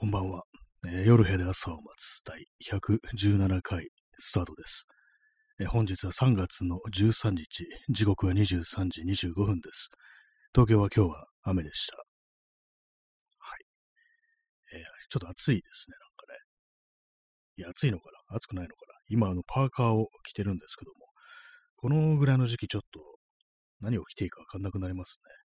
こんばんは。えー夜部で朝を待つ第117回スタートです。えー本日は3月の13日、時刻は23時25分です。東京は今日は雨でした。はい。えーちょっと暑いですね、なんかね。いや、暑いのかな？暑くないのかな？今、あの、パーカーを着てるんですけども、このぐらいの時期ちょっと何を着ていいかわかんなくなりますね。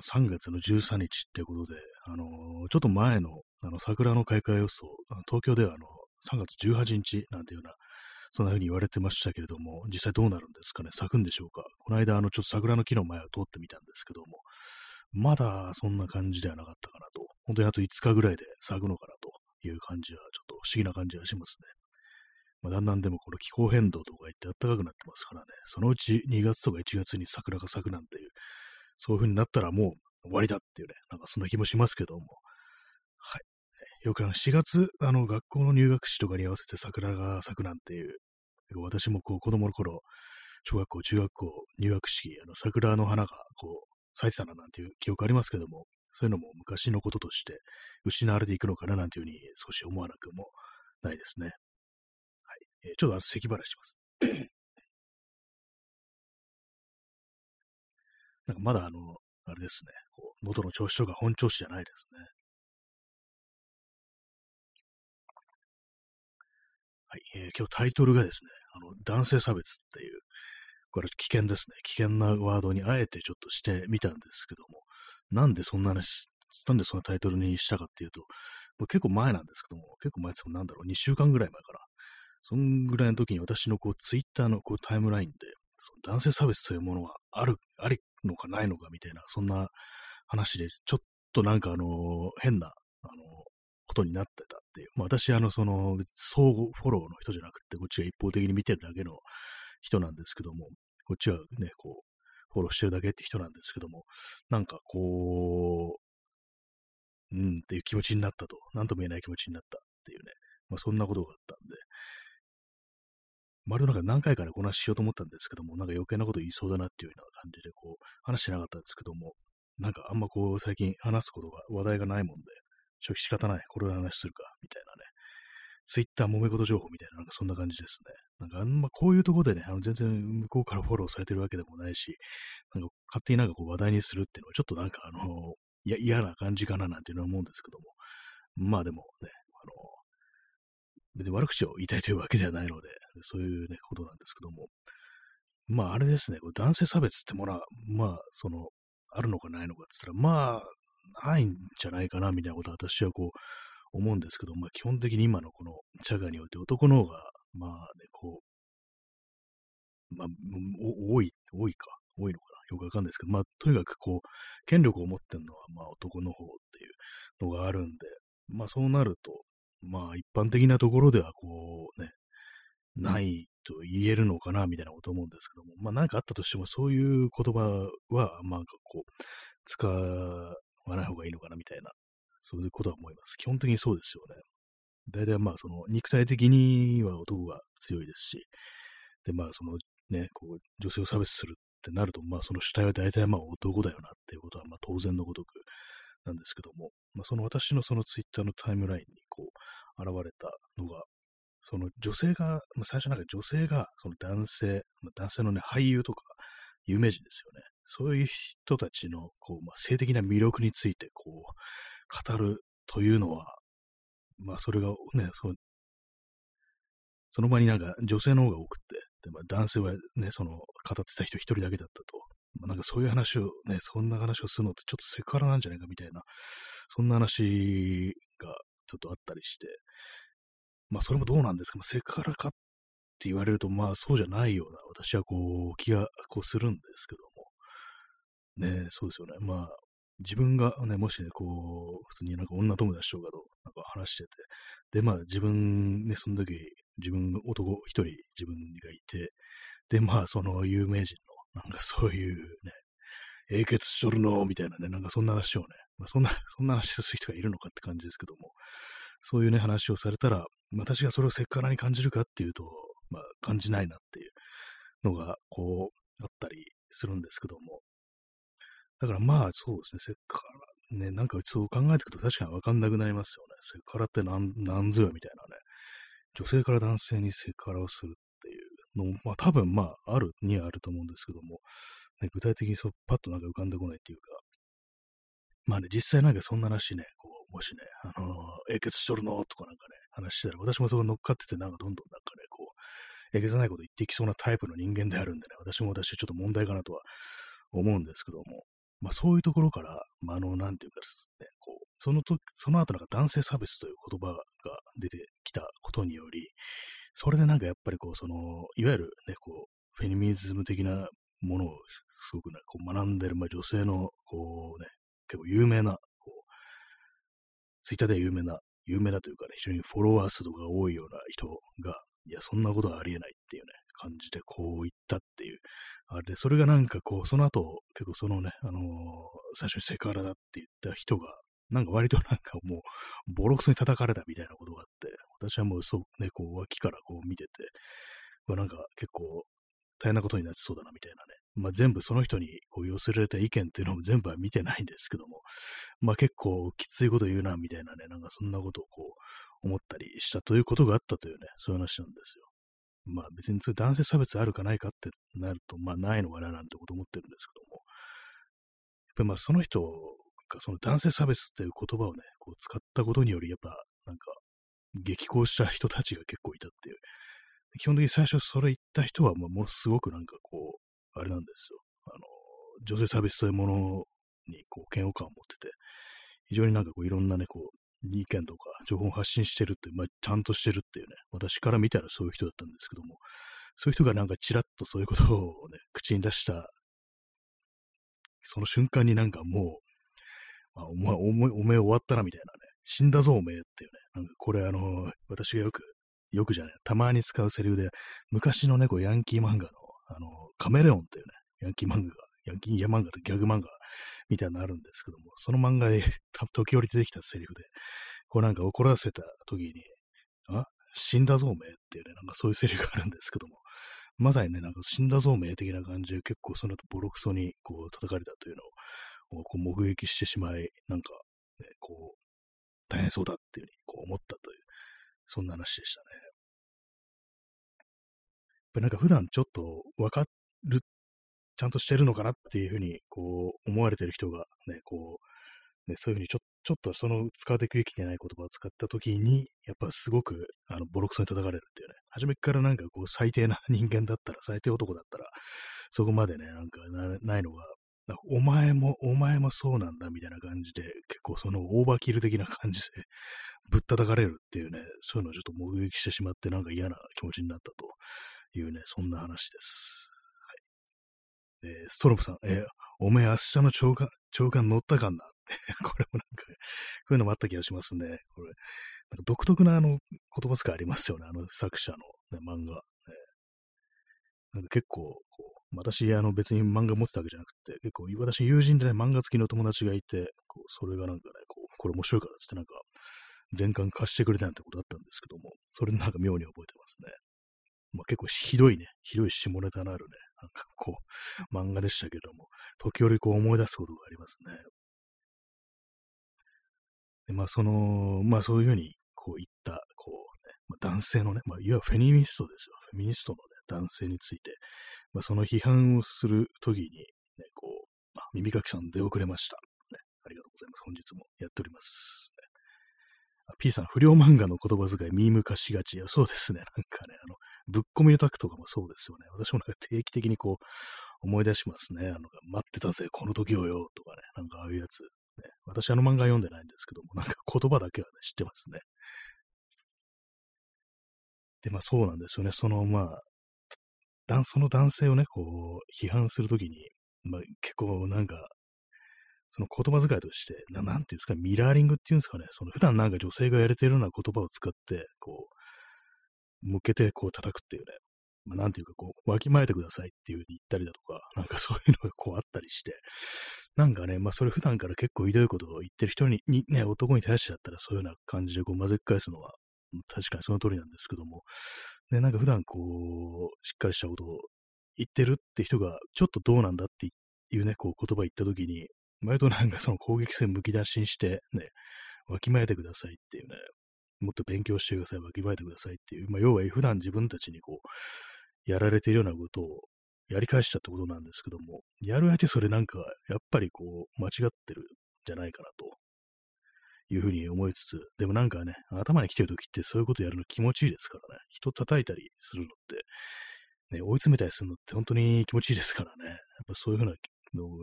3月の13日ってことで、あのーちょっと前のあの桜の開花予想、東京ではあの3月18日なんていうような、そんな風に言われてましたけれども、実際どうなるんですかね、咲くんでしょうか？この間、あの、ちょっと桜の木の前を通ってみたんですけども、まだそんな感じではなかったかなと、本当にあと5日ぐらいで咲くのかなという感じは、ちょっと不思議な感じがしますね。まあ、だんだんでもこの気候変動とか言って暖かくなってますからね、そのうち2月とか1月に桜が咲くなんていう、そういう風になったらもう終わりだっていうね、なんかそんな気もしますけども、はい。よくあの4月、あの学校の入学式とかに合わせて桜が咲くなんていう、私もこう子供の頃、小学校、中学校、入学式、あの桜の花がこう咲いてたななんていう記憶ありますけども、そういうのも昔のこととして失われていくのかななんていうふうに少し思わなくもないですね。はい。えーちょっとあの咳払いします。なんかまだあの、あれですね、こう喉の調子とか本調子じゃないですね。はい、えー今日タイトルがですね、あの、男性差別っていう、これ危険ですね。危険なワードにあえてちょっとしてみたんですけども、なんでそんな話、なんでそんなタイトルにしたかっていうと、もう結構前なんですけども、結構前って言ってもなんだろう、2週間ぐらい前かな。そんぐらいの時に私のこう、ツイッターのこうタイムラインで、その男性差別というものはある、ありのかないのかみたいな、そんな話で、ちょっとなんかあの変な、あのことになってたっていう。まあ私、あの、その、相互フォローの人じゃなくて、こっちが一方的に見てるだけの人なんですけども、こっちはね、こう、フォローしてるだけって人なんですけども、なんかこう、うんっていう気持ちになったと、なんとも言えない気持ちになったっていうね、まあそんなことがあったんで、まるでなんか何回かね、この話しようと思ったんですけども、なんか余計なこと言いそうだなっていうような感じで、こう、話してなかったんですけども、なんかあんまこう、最近話すことが、話題がないもんで、ちょっと、仕方ない、これの話するか、みたいなね。ツイッター揉め事情報みたいな、なんかそんな感じですね。なんかあんまこういうとこでね、あの全然向こうからフォローされてるわけでもないし、なんか勝手になんかこう話題にするっていうのはちょっとなんかあの、いや嫌な感じかななんていうのは思うんですけども。まあでもね、あの、別に悪口を言いたいというわけではないので、そういうね、ことなんですけども。まああれですね、男性差別ってものは、まあその、あるのかないのかって言ったら、まあ、ないんじゃないかな、みたいなことは私はこう、思うんですけど、まあ基本的に今のこの社会において男の方が、まあね、こう、まあ、多い、多いか、多いのかな、よくわかんないですけど、まあとにかくこう、権力を持ってるのは、まあ男の方っていうのがあるんで、まあそうなると、まあ一般的なところではこうね、ないと言えるのかな、みたいなこと思うんですけども、まあ何かあったとしても、そういう言葉は、まあこう、使わない方がいいのかな、みたいな、そういうことは思います。基本的にそうですよね。大体まあその肉体的には男が強いですし、でまあそのね、こう女性を差別するってなると、まあその主体は大体まあ男だよなっていうことはまあ当然のごとくなんですけども、まあその私のそのツイッターのタイムラインにこう現れたのが、その女性が、まあ、最初なんか女性がその男性、まあ、男性のね俳優とか有名人ですよね。そういう人たちのこう、まあ、性的な魅力についてこう語るというのは、まあそれがね、そのその場になんか女性の方が多くて、でまあ、男性はね、その語ってた人一人だけだったと。なんかそういう話をね、そんな話をするのってちょっとセクハラなんじゃないかみたいな、そんな話がちょっとあったりして、まあそれもどうなんですか、まあ、セクハラかって言われると、まあそうじゃないような、私はこう気がこうするんですけども、ね、そうですよね。まあ自分がね、もしね、こう、普通になんか女友達とかとなんか話してて、で、まあ自分ね、その時、自分、男一人自分がいて、で、まあその有名人、なんかそういうね、英傑しとるの、みたいなね、なんかそんな話をね、まあ、そんな、そんな話する人がいるのかって感じですけども、そういうね、話をされたら、私がそれをセクハラに感じるかっていうと、まあ、感じないなっていうのが、こう、あったりするんですけども、だからまあ、そうですね、セクハね、なんかそう考えていくと確かにわかんなくなりますよね。セクハラって何、何ぞやみたいなね。女性から男性にセクハラをするの、まあ多分まああるにはあると思うんですけども、ね、具体的にそうパッとなんか浮かんでこないっていうか、まあね、実際なんかそんな話ね、こう、もしね、あのー、英傑しとるの？とかなんかね、話したら、私もそこ乗っかってて、なんかどんどんなんかね、こう、えげつないこと言ってきそうなタイプの人間であるんでね、私も私ちょっと問題かなとは思うんですけども、まあそういうところから、まああの、なんていうかですね、こう、そのと、その後なんか男性差別という言葉が出てきたことにより、それでなんかやっぱりこう、その、いわゆるね、こう、フェミニズム的なものをすごくね、こう学んでる、まあ女性の、こうね、結構有名な、こう、ツイッターで有名な、有名なというかね、非常にフォロワー数とか多いような人が、いや、そんなことはありえないっていうね、感じでこう言ったっていう、あれで、それがなんかこう、その後、結構そのね、あのー、最初にセクハラだって言った人が、なんか割となんかもう、ボロクソに叩かれたみたいなことがあって、私はもうそうね、こう脇からこう見ててま、なんか結構大変なことになってそうだなみたいなね。まあ全部その人にこう寄せられた意見っていうのも全部は見てないんですけども、まあ結構きついこと言うなみたいなね、なんかそんなことをこう思ったりしたということがあったというね、そういう話なんですよ。まあ別に男性差別あるかないかってなると、まあないのかななんてこと思ってるんですけども、やっぱりまあその人がその男性差別っていう言葉をね、こう使ったことにより、やっぱなんか激高した人たちが結構いたっていう。基本的に最初それ言った人は、ものすごくなんかこう、あれなんですよ。あの、女性差別というものにこう嫌悪感を持ってて、非常になんかこういろんなね、こう、意見とか情報を発信してるっていう、まあ、ちゃんとしてるっていうね、私から見たらそういう人だったんですけども、そういう人がなんかちらっとそういうことをね、口に出した、その瞬間になんかもう、あ、お前、お前、お前終わったなみたいなね、死んだぞおめえっていうね、なんかこれあの、私がよく、よくじゃない、たまに使うセリフで、昔のね、こうヤンキー漫画の、あの、カメレオンっていうね、ヤンキー漫画が、ヤンキー漫画とギャグ漫画みたいなのあるんですけども、その漫画で 時折出てきたセリフで、こうなんか怒らせた時に、あ死んだぞおめえっていうね、なんかそういうセリフがあるんですけども、まさにね、なんか死んだぞおめえ的な感じで結構その後ボロクソにこう叩かれたというのをこう目撃してしまい、なんか、ね、こう、大変そうだっていうふうにこう思ったという、そんな話でしたね。やっぱなんか普段ちょっとわかるちゃんとしてるのかなっていうふうに、こう、思われてる人がね、こう、ね、そういうふうにちょちょっとその使っていくべきでない言葉を使ったときに、やっぱすごく、あの、ボロクソに叩かれるっていうね、初めからなんかこう、最低な人間だったら、最低男だったら、そこまでね、なんかないのが、お前も、お前もそうなんだみたいな感じで、結構そのオーバーキル的な感じでぶったたかれるっていうね、そういうのをちょっと目撃してしまって、なんか嫌な気持ちになったというね、そんな話です。はいえー、ストロムさん、えー、おめえ明日の長官、長官乗ったかんな、これもなんか、こういうのもあった気がしますね。これ、なんか独特なあの言葉遣いありますよね、あの作者の、ね、漫画、ね。なんか結構、こう、私、あの別に漫画持ってたわけじゃなくて、結構、私、友人でね、漫画好きの友達がいて、こうそれがなんかね、こう、これ面白いからっつってなんか、全巻貸してくれたなんてことだったんですけども、それなんか妙に覚えてますね。まあ、結構ひどいね、ひどい下ネタのあるね、なんかこう、漫画でしたけども、時折こう思い出すことがありますね。でまあ、その、まあそういうふうに、こういった、こう、ね、まあ、男性のね、まあ、いわゆるフェミニストですよ。フェミニストのね、男性について、まあ、その批判をするときに、ね、こう、あ、耳かきさん出遅れました。ね、ありがとうございます。本日もやっております。ね P さん、不良漫画の言葉遣い、ミーム化しがち。そうですね。なんかね、あの、ぶっ込みのタクとかもそうですよね。私もなんか定期的にこう、思い出しますね。あの、待ってたぜ、この時をよ、とかね。なんかああいうやつ。ね、私あの漫画読んでないんですけども、なんか言葉だけはね、知ってますね。で、まあそうなんですよね。その、まあ、その男性をね、こう、批判するときに、まあ結構なんか、その言葉遣いとして、ななんていうんですか、ミラーリングっていうんですかね、その普段なんか女性がやれてるような言葉を使って、こう、向けてこう叩くっていうね、まあ、なんていうかこう、わきまえてくださいっていう風に言ったりだとか、なんかそういうのがこうあったりして、なんかね、まあそれ普段から結構ひどいことを言ってる人に、にね、男に対してだったらそういうような感じでこう混ぜ返すのは、確かにその通りなんですけども、ね、なんか普段こう、しっかりしたことを言ってるって人が、ちょっとどうなんだっていうね、こう言葉言った時に、割となんかその攻撃性むき出しにして、ね、わきまえてくださいっていうね、もっと勉強してください、わきまえてくださいっていう、まあ、要は普段自分たちにこう、やられているようなことをやり返したってことなんですけども、やる相手それなんか、やっぱりこう、間違ってるんじゃないかなというふうに思いつつ、でもなんかね、頭に来てる時ってそういうことやるの気持ちいいですからね、人叩いたりするのって、ね、追い詰めたりするのって本当に気持ちいいですからね、やっぱそういうふうな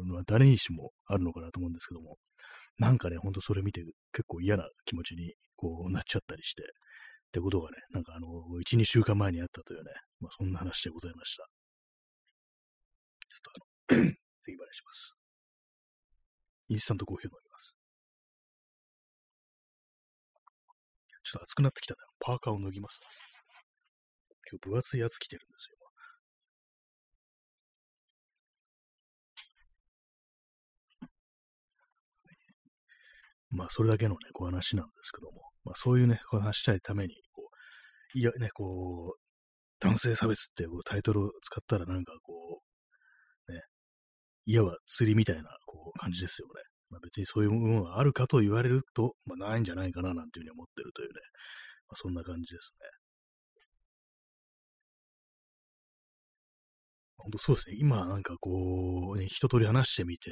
のは誰にしもあるのかなと思うんですけども、なんかね、ほんとそれ見て結構嫌な気持ちにこうなっちゃったりして、ってことがね、なんかあの、1、2週間前にあったというね、まあそんな話でございました。ちょっとあの、次払いします。インスタントコーヒーを飲みます。ちょっと暑くなってきたな。パーカーを脱ぎます。今日分厚いやつ着てるんですよ。まあ、それだけのね、こう話なんですけども、まあ、そういうね、こう話したいために、こう、いや、ね、こう、男性差別ってこうタイトルを使ったらなんかこう、ね、いわば釣りみたいなこう感じですよね。まあ、別にそういうものがあるかと言われると、まあ、ないんじゃないかななんていうふうに思ってるというね、まあ、そんな感じですね。本当そうですね。今なんかこう、ね、一通り話してみて、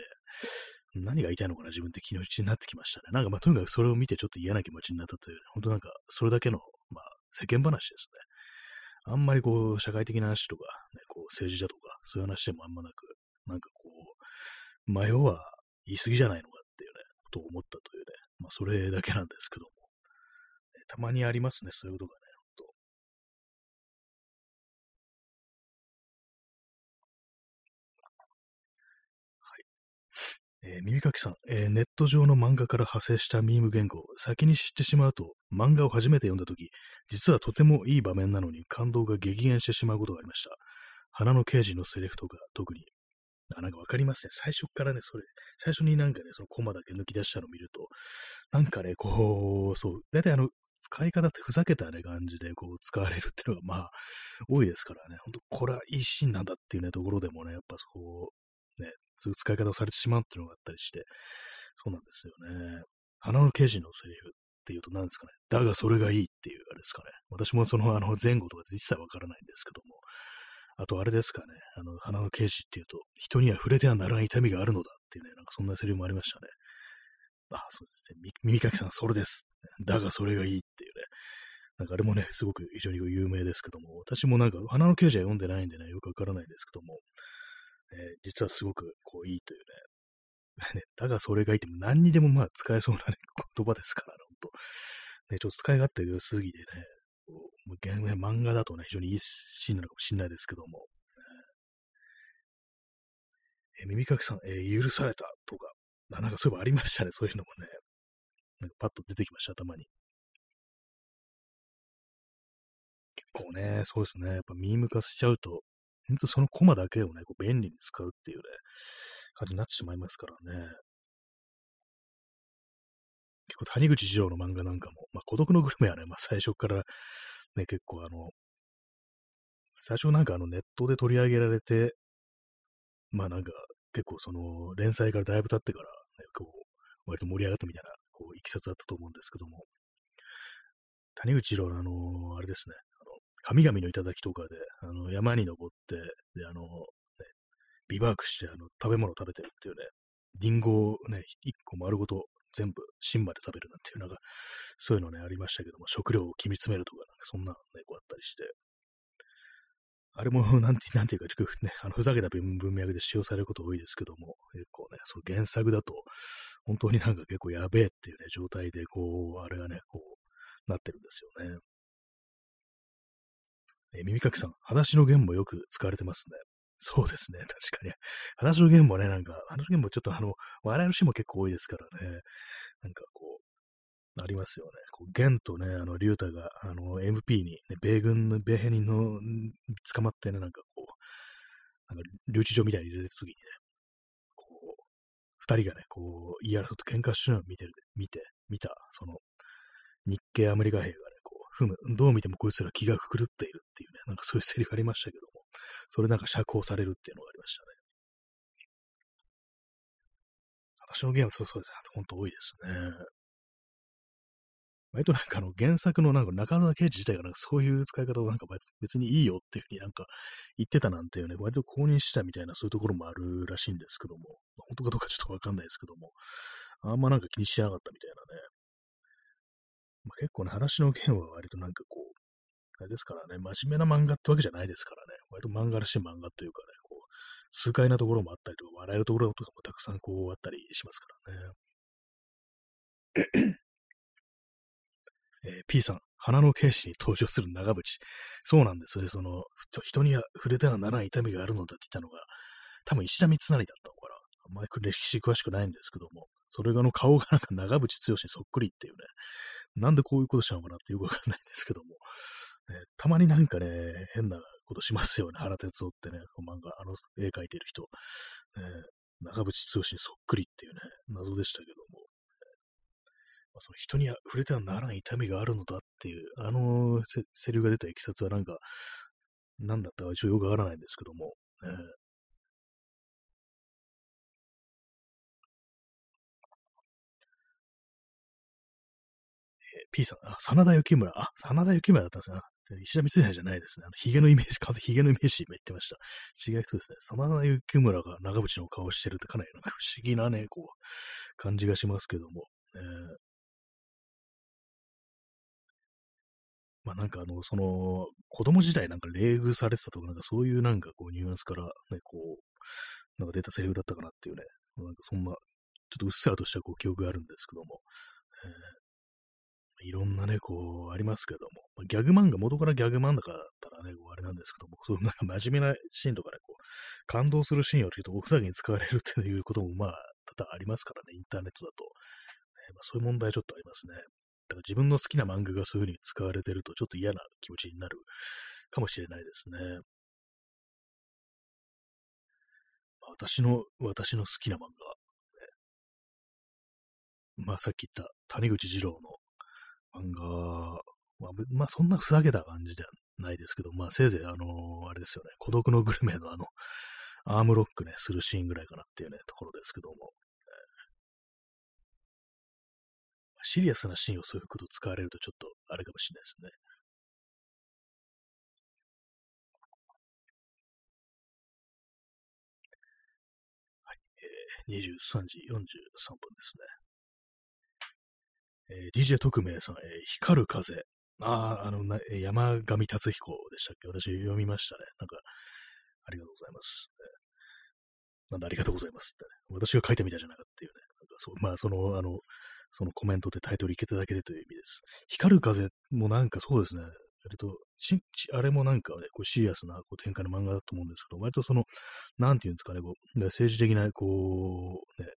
何が言いたいのかな、自分って気持ちになってきましたね。なんかまあ、とにかくそれを見てちょっと嫌な気持ちになったという、本当なんか、それだけの、まあ、世間話ですね。あんまりこう、社会的な話とか、ね、こう、政治だとか、そういう話でもあんまなく、なんかこう、迷は言い過ぎじゃないのかっていうね、ことを思ったというね、まあ、それだけなんですけども。ね、たまにありますね、そういうことがね。えー、耳かきさん、えー、ネット上の漫画から派生したミーム言語先に知ってしまうと、漫画を初めて読んだとき、実はとてもいい場面なのに感動が激減してしまうことがありました。花の刑事のセリフとか、特に。あ、なんかわかりますね。最初からね、それ、最初になんかね、そのコマだけ抜き出したのを見ると、なんかね、こう、そう、だいたいあの、使い方ってふざけたね、感じでこう使われるっていうのがまあ、多いですからね、ほんと、これはいいシーンなんだっていうね、ところでもね、やっぱそう、ね、そういう使い方をされてしまうっていうのがあったりして、そうなんですよね。花の刑事のセリフっていうと何ですかね。だがそれがいいっていうあれですかね。私もそのあの前後とか実際わからないんですけども。あとあれですかね。あの、花の刑事っていうと、人には触れてはならない痛みがあるのだっていうね、なんかそんなセリフもありましたね。あ、そうですね。耳かきさん、それです。だがそれがいいっていうね。なんかあれもね、すごく非常に有名ですけども、私もなんか、花の刑事は読んでないんでね、よくわからないですけども、えー、実はすごくこういいというね。ねだがそれがいいって何にでもまあ使えそうな、ね、言葉ですからね、ほんと。ね、ちょっと使い勝手が良すぎて、ね、漫画だとね、非常にいいシーンなのかもしれないですけども。え、耳かきさん、えー、許されたとか、あ、なんかそういえばありましたね、そういうのもね。なんかパッと出てきました、頭に。結構ね、そうですね。やっぱミーム化しちゃうと、ほんとそのコマだけをね、こう便利に使うっていうね、感じになってしまいますからね。結構谷口二郎の漫画なんかも、まあ、孤独のグルメはね、まあ、最初からね、結構あの、最初なんかあのネットで取り上げられて、まあなんか結構その連載からだいぶ経ってから、ね、こう、割と盛り上がったみたいな、こう、いきさつだったと思うんですけども、谷口二郎のあの、あれですね、あの神々の頂とかで、あの、山に登って、で、あの、ね、ビバークして、あの、食べ物を食べてるっていうね、リンゴをね、一個丸ごと全部芯まで食べるなんていうのが、そういうのね、ありましたけども、食料を決め詰めるとか、そんなね、こうあったりして、あれも、なんて、なんていうか、ね、あのふざけた文脈で使用されること多いですけども、結構ね、その原作だと、本当になんか結構やべえっていうね、状態で、こう、あれがね、こう、なってるんですよね。え、耳かきさん、裸足の弦もよく使われてますね。そうですね、確かに。裸足の弦もね、なんか、裸足の弦もちょっとあの、笑いのシーンも結構多いですからね。なんかこう、ありますよね。こう弦とね、あの、竜太が、あの、MP に、ね、米軍の、米兵人の、捕まってね、なんかこう、なんか留置場みたいに入れるときにね、こう、二人がね、こう、言い争って喧嘩してるのを見てる、見て、見た、その、日系アメリカ兵がね、こうふむ、どう見てもこいつら気が狂っているっていうね、なんかそういうセリフありましたけども、それなんか釈放されるっていうのがありましたね。話のゲームはそうそうですね。ほんと多いですね。割となんかあの原作のなんか中沢刑事自体がなんかそういう使い方をなんか別にいいよっていうふうになんか言ってたなんていうね、割と公認してたみたいなそういうところもあるらしいんですけども、本当かどうかちょっとわかんないですけども、あんまなんか気にしなかったみたいなね。まあ、結構ね、話の剣は割となんかこう、あれですからね、真面目な漫画ってわけじゃないですからね、割と漫画らしい漫画というかね、こう、痛快なところもあったりとか、笑えるところとかもたくさんこうあったりしますからね。えー、P さん、花の警視に登場する長渕。そうなんですね。その、人には触れてはならない痛みがあるのだって言ったのが、多分石田三成だったのかな。あんまり歴史詳しくないんですけども、それがの顔がなんか長渕剛にそっくりっていうね、なんでこういうことしたのかなってよくわかんないんですけども、ね、たまになんかね、変なことしますよね、原哲夫ってね、この漫画、あの絵描いてる人、ね、長渕剛にそっくりっていうね、謎でしたけども、まあ、その人に触れてはならん痛みがあるのだっていう、あのセリフが出たいきさつはなんか、何だったか一応よくわからないんですけども、えー、P さん、あ、真田幸村、あ、真田幸村だったんですね。石田三成じゃないですね。あの、髭のイメージ、完全髭のイメージ今言ってました。違う人ですね。真田幸村が長渕の顔してるってかなりなんか不思議なね、こう、感じがしますけども。えー、まあなんかあの、その、子供時代なんか礼遇されてたとか、なんかそういうなんかこうニュアンスからね、こう、なんか出たセリフだったかなっていうね、なんかそんな、ちょっとうっすらとしたこう記憶があるんですけども、えーいろんなね、こう、ありますけども、ギャグ漫画、元からギャグ漫画だったらね、あれなんですけども、そういうなんか真面目なシーンとかね、こう、感動するシーンをちょっとおふざけに使われるっていうことも、まあ、多々ありますからね、インターネットだと。ねまあ、そういう問題ちょっとありますね。だから自分の好きな漫画がそういう風に使われてると、ちょっと嫌な気持ちになるかもしれないですね。まあ、私の、私の好きな漫画、ね、まあさっき言った谷口二郎の漫画は、まあ、そんなふざけた感じではないですけど、まあ、せいぜい、あのー、あれですよね、孤独のグルメのあの、アームロックね、するシーンぐらいかなっていうね、ところですけども、シリアスなシーンをそういうこと使われるとちょっとあれかもしれないですね。はい、えー、23時43分ですね。えー、DJ 特命さん、えー、光る風。ああ、あの、な山上達彦でしたっけ？私読みましたね。なんか、ありがとうございます。なんでありがとうございますって、ね、私が書いてみたじゃなかっていうね。なんかそうまあ、その、あの、そのコメントでタイトルいけただけでという意味です。光る風もなんかそうですね。割と、あれもなんかね、こうシリアスなこう展開の漫画だと思うんですけど、割とその、なんていうんですかね、こう、政治的な、こう、ね、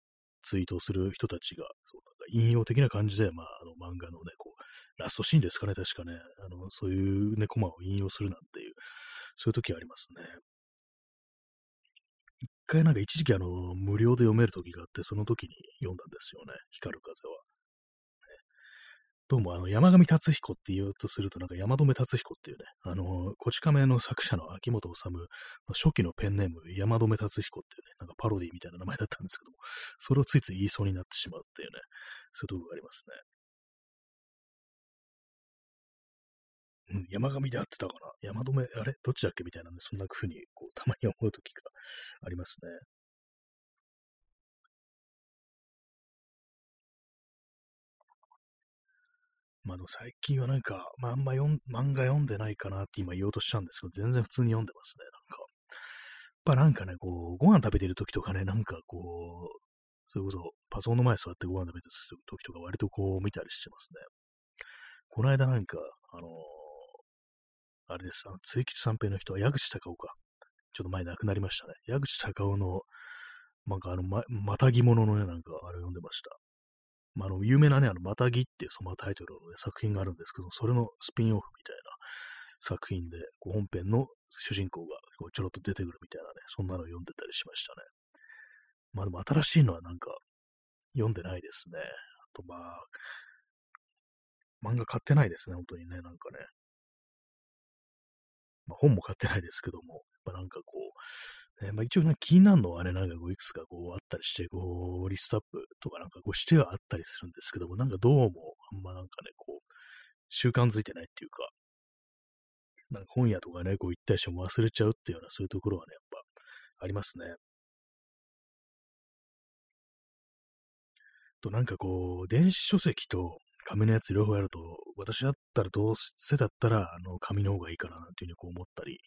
ツイートをする人たちが、そう引用的な感じで、まあ、あの漫画のね、こう、ラストシーンですかね、確かね、あの、そういうね、コマを引用するなんていう、そういう時ありますね。一回なんか一時期あの、無料で読める時があって、その時に読んだんですよね、光る風は。どうも、あの、山上達彦って言うとすると、なんか山留達彦っていうね、あの、こち亀の作者の秋元治の初期のペンネーム、山留達彦っていうね、なんかパロディみたいな名前だったんですけども、それをついつい言いそうになってしまうっていうね、そういうところがありますね。うん、山上で会ってたかな？山留、あれ？どっちだっけ？みたいなんで、そんな風に、こう、たまに思う時がありますね。まあ、の最近はなんか、まあ、あんま読ん漫画読んでないかなって今言おうとしたんですけど、全然普通に読んでますね、なんか。やっぱなんかね、こう、ご飯食べてる時とかね、なんかこう、それこそパソコンの前座ってご飯食べてる時とか割とこう見たりしてますね。この間なんか、あのー、あれです、あの、追吉三平の人は矢口隆夫か。ちょっと前亡くなりましたね。矢口隆夫の、なんかあの、ま、またぎ物のね、なんかあれ読んでました。まあ、あの、有名なね、あの、またぎっていうそのタイトルの、ね、作品があるんですけど、それのスピンオフみたいな作品で、こう本編の主人公がこうちょろっと出てくるみたいなね、そんなのを読んでたりしましたね。まあでも新しいのはなんか読んでないですね。あとまあ、漫画買ってないですね、本当にね、なんかね。まあ、本も買ってないですけども、やっぱなんかこう、ね、まあ一応なんか気になるのはね、なんかこういくつかこうあったりして、こう、リストアップとかなんかこうしてはあったりするんですけども、なんかどうもあんまなんかね、こう、習慣づいてないっていうか、なんか本屋とかね、こう行ったりしても忘れちゃうっていうような、そういうところはね、やっぱありますね。となんかこう、電子書籍と紙のやつ両方やると、私だったらどうせだったら、あの、紙の方がいいかな、なんていうふうにこう思ったり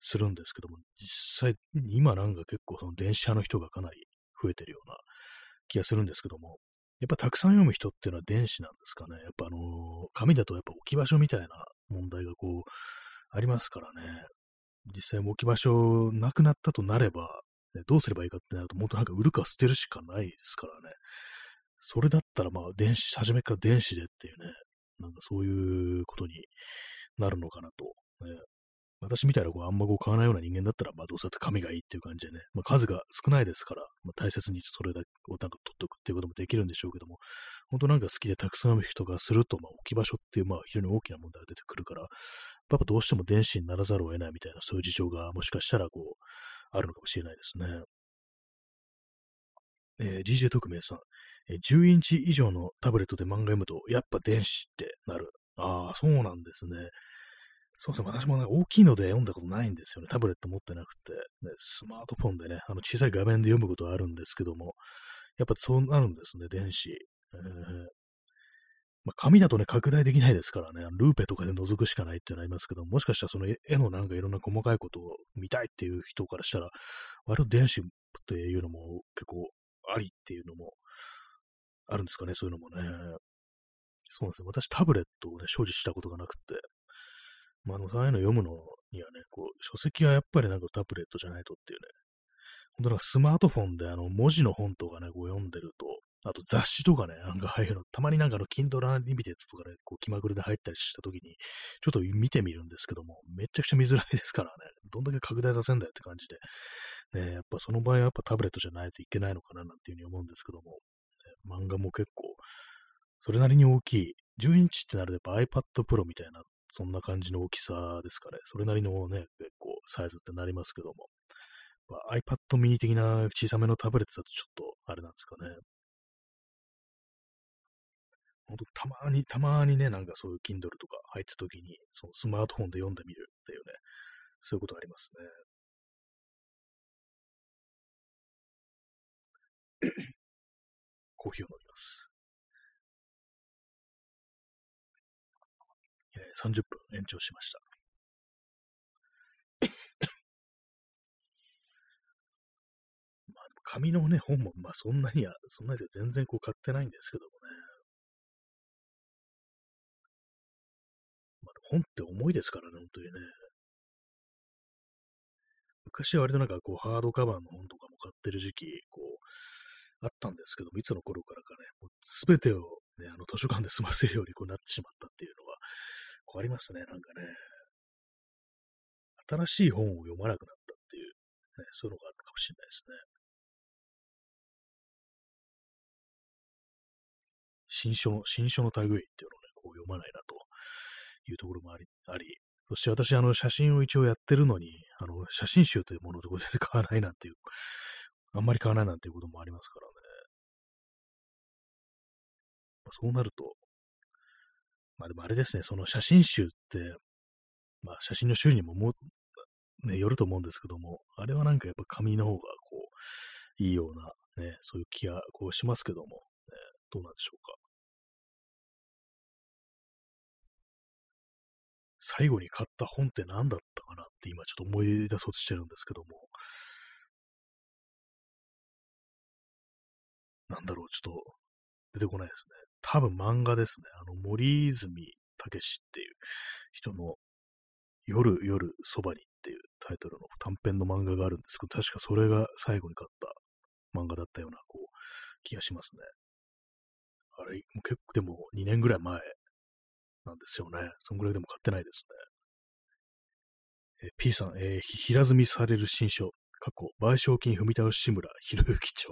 するんですけども、実際、今なんか結構その電子派の人がかなり増えてるような気がするんですけども、やっぱたくさん読む人っていうのは電子なんですかね？やっぱあのー、紙だとやっぱ置き場所みたいな問題がこう、ありますからね。実際置き場所なくなったとなれば、ね、どうすればいいかってなると、もっとなんか売るか捨てるしかないですからね。それだったらまあ電子、初めから電子でっていうね、なんかそういうことになるのかなと、ね、私みたいなこうあんまこう買わないような人間だったら、まあどうせだって紙がいいっていう感じでね、まあ数が少ないですから、まあ大切にそれだけをなんか取っておくっていうこともできるんでしょうけども、本当なんか好きでたくさんの人がすると、まあ置き場所っていうまあ非常に大きな問題が出てくるから、やっぱどうしても電子にならざるを得ないみたいなそういう事情がもしかしたらこう、あるのかもしれないですね。えー、DJ 特命さん、えー、10インチ以上のタブレットで漫画読むと、やっぱ電子ってなる。ああ、そうなんですね。そうですね、私もね、大きいので読んだことないんですよね。タブレット持ってなくて、ね、スマートフォンでね、あの小さい画面で読むことはあるんですけども、やっぱそうなるんですね、電子。えーまあ、紙だとね、拡大できないですからね、ルーペとかで覗くしかないってなりますけど、もしかしたらその絵のなんかいろんな細かいことを見たいっていう人からしたら、割と電子っていうのも結構ありっていうのもあるんですかね、そういうのもね。そうですね。私、タブレットをね、所持したことがなくて、まあ、あの、そういうの読むのにはね、こう、書籍はやっぱりなんかタブレットじゃないとっていうね、本当なんかスマートフォンであの、文字の本とかね、こう読んでると、あと雑誌とかね、なんかああいうの、たまになんかあの、Kindle Unlimited とかね、こう気まぐれで入ったりしたときに、ちょっと見てみるんですけども、めちゃくちゃ見づらいですからね、どんだけ拡大させんだよって感じで、ね、やっぱその場合はやっぱタブレットじゃないといけないのかななんていうふうに思うんですけども、ね、漫画も結構、それなりに大きい、10インチってなるとやっぱ iPad Pro みたいな、そんな感じの大きさですかね。それなりのね、結構サイズってなりますけども、まあ、iPad mini 的な小さめのタブレットだとちょっとあれなんですかね。ほんと、たまに、たまにね、なんかそういう Kindle とか入った時に、そのスマートフォンで読んでみるっていうね、そういうことありますね。コーヒーを飲みます。30分延長しました。まあ、紙のね、本も、まあそんなには、そんなに全然こう買ってないんですけどもね。まあ本って重いですからね、本当にね。昔は割となんかこう、ハードカバーの本とかも買ってる時期、こう、あったんですけども、いつの頃からかね、もう全てをね、あの図書館で済ませるようにこうなってしまったっていうのは、ありますね、なんかね。新しい本を読まなくなったっていう、ね、そういうのがあるのかもしれないですね。新書の、新書の類っていうのをね、こう読まないなというところもあり、あり、そして私、あの、写真を一応やってるのに、あの、写真集というものを全然買わないなんていう、あんまり買わないなんていうこともありますからね。そうなると、まあでもあれですね、その写真集って、まあ写真の種類にもも、ね、よると思うんですけども、あれはなんかやっぱ紙の方がこう、いいような、ね、そういう気がこうしますけども、ね、どうなんでしょうか。最後に買った本って何だったかなって今ちょっと思い出そうとしてるんですけども、なんだろう、ちょっと出てこないですね。多分漫画ですね。あの、森泉武っていう人の夜、夜、そばにっていうタイトルの短編の漫画があるんですけど、確かそれが最後に買った漫画だったような、こう、気がしますね。あれ、もう結構でも2年ぐらい前なんですよね。そんぐらいでも買ってないですね。え P さん、えー、平積みされる新書、過去、賠償金踏み倒し志村博之町。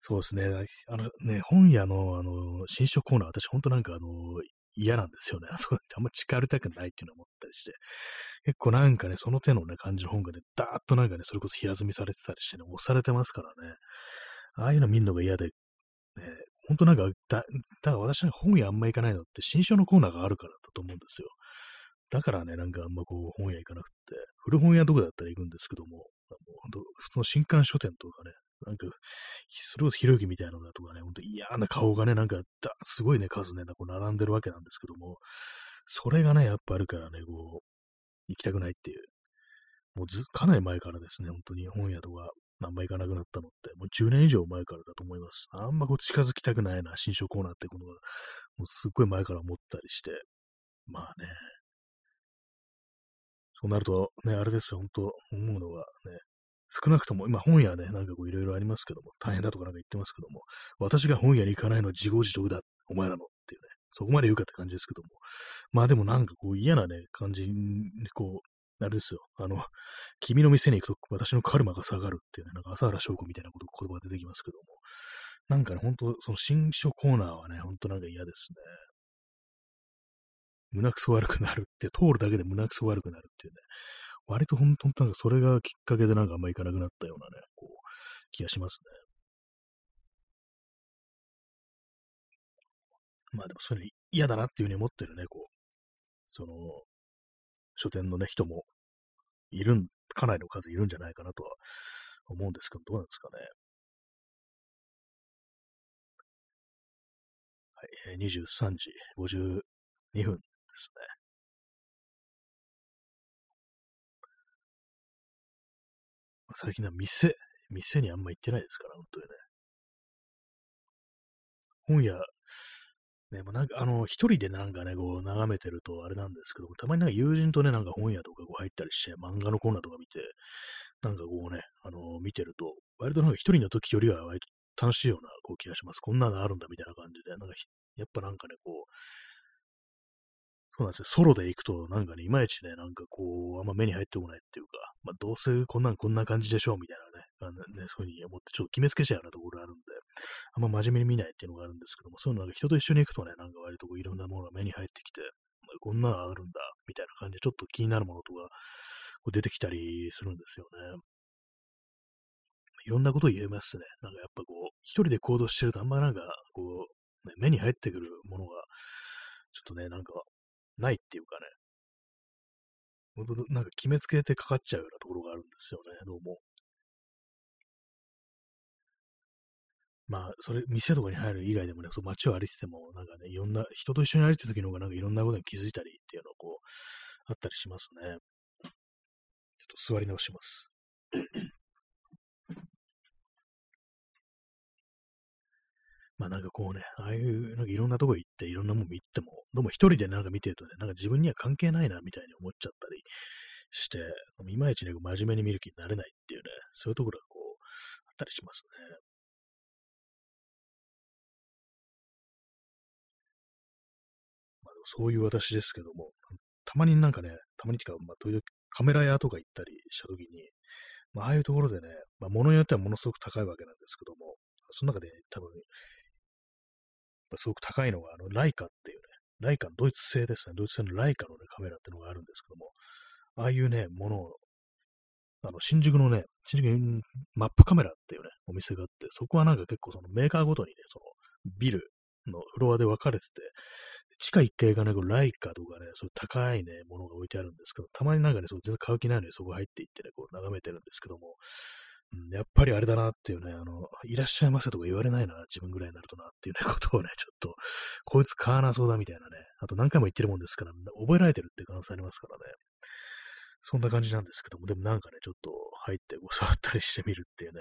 そうですね。あのね、本屋の、あの、新書コーナー、私、ほんとなんか、あの、嫌なんですよね。あ そこあんま近寄りたくないっていうのを思ったりして。結構なんかね、その手のね、感じの本がね、ダーッとなんかね、それこそ平積みされてたりしてね、押されてますからね。ああいうの見るのが嫌で、ね、ほんとなんか、だ、だから私は本屋あんま行かないのって新書のコーナーがあるからだと思うんですよ。だからね、なんかあんまこう本屋行かなくて、古本屋どこだったら行くんですけども、もうほんと普通の新刊書店とかね、なんか、それこそひろゆきみたいなのだとかね、ほんと嫌な顔がね、なんか、すごいね、数ね、こう並んでるわけなんですけども、それがね、やっぱあるからね、こう、行きたくないっていう。もうず、かなり前からですね、本当に本屋とか、あんま行かなくなったのって、もう10年以上前からだと思います。あんまこう近づきたくないな、新書コーナーってことが、もうすっごい前から思ったりして、まあね、そうなると、ね、あれですよ、本当思うのはね、少なくとも、今本屋ね、なんかこういろいろありますけども、大変だとかなんか言ってますけども、私が本屋に行かないのは自業自得だ、お前らのっていうね、そこまで言うかって感じですけども、まあでもなんかこう嫌なね、感じに、こう、あれですよ、あの、君の店に行くと私のカルマが下がるっていうね、なんか朝原翔子みたいなこと言葉が出てきますけども、なんかね、本当その新書コーナーはね、本当なんか嫌ですね。胸くそ悪くなるって、通るだけで胸くそ悪くなるっていうね、割と本当なんかそれがきっかけでなんかあんま行かなくなったようなね、こう、気がしますね。まあでもそれ嫌だなっていうふうに思ってるね、こう、その、書店のね、人もいるん、かなりの数いるんじゃないかなとは思うんですけど、どうなんですかね。はい、23時52分ですね。最近は店、店にあんま行ってないですから、本当にね。本屋、ね、もうなんか、あの、一人でなんかね、こう、眺めてるとあれなんですけど、たまになんか友人とね、なんか本屋とかこう入ったりして、漫画のコーナーとか見て、なんかこうね、あの、見てると、割となんか一人の時よりは割と楽しいようなこう気がします。こんなのあるんだみたいな感じで、なんかやっぱなんかね、こう、そうなんですよ。ソロで行くと、なんかね、いまいちね、なんかこう、あんま目に入ってこないっていうか、まあ、どうせこんなんこんな感じでしょうみたいなね、あのねそういうふうに思って、ちょっと決めつけちゃうようなところがあるんで、あんま真面目に見ないっていうのがあるんですけども、そういうのなんか人と一緒に行くとね、なんか割とこういろんなものが目に入ってきて、こんなのあるんだ、みたいな感じで、ちょっと気になるものとか、こう出てきたりするんですよね。いろんなこと言えますね。なんかやっぱこう、一人で行動してるとあんまなんか、こう、ね、目に入ってくるものが、ちょっとね、なんかないっていうかね、本当なんか決めつけてかかっちゃうようなところがあるんですよね、どうも。まあ、それ、店とかに入る以外でもね、その街を歩いてても、なんかね、いろんな、人と一緒に歩いてる時の方がなんかいろんなことに気づいたりっていうのをこう、あったりしますね。ちょっと座り直します。まあなんかこうね、ああいう、なんかいろんなとこ行って、いろんなもん見ても、どうも一人でなんか見てるとね、なんか自分には関係ないな、みたいに思っちゃったりして、いまいちね、真面目に見る気になれないっていうね、そういうところがこう、あったりしますね。まあ、そういう私ですけども、たまになんかね、たまにっていうか、まあ、時々カメラ屋とか行ったりしたときに、まあ、ああいうところでね、まあ、物によってはものすごく高いわけなんですけども、その中で多分、すごく高いのが、あの、ライカっていうね、ライカのドイツ製ですね、ドイツ製のライカのね、カメラっていうのがあるんですけども、ああいうね、ものを、あの、新宿のね、新宿にマップカメラっていうね、お店があって、そこはなんか結構そのメーカーごとにね、そのビルのフロアで分かれてて、地下1階がね、ライカとかね、そういう高いね、ものが置いてあるんですけど、たまになんかね、そう全然買う気ないのにそこ入っていってね、こう眺めてるんですけども、うん、やっぱりあれだなっていうね、あの、いらっしゃいませとか言われないな、自分ぐらいになるとなっていうね、ことをね、ちょっと、こいつ買わなそうだみたいなね、あと何回も言ってるもんですから、覚えられてるって可能性ありますからね。そんな感じなんですけども、でもなんかね、ちょっと入ってこう触ったりしてみるっていうね、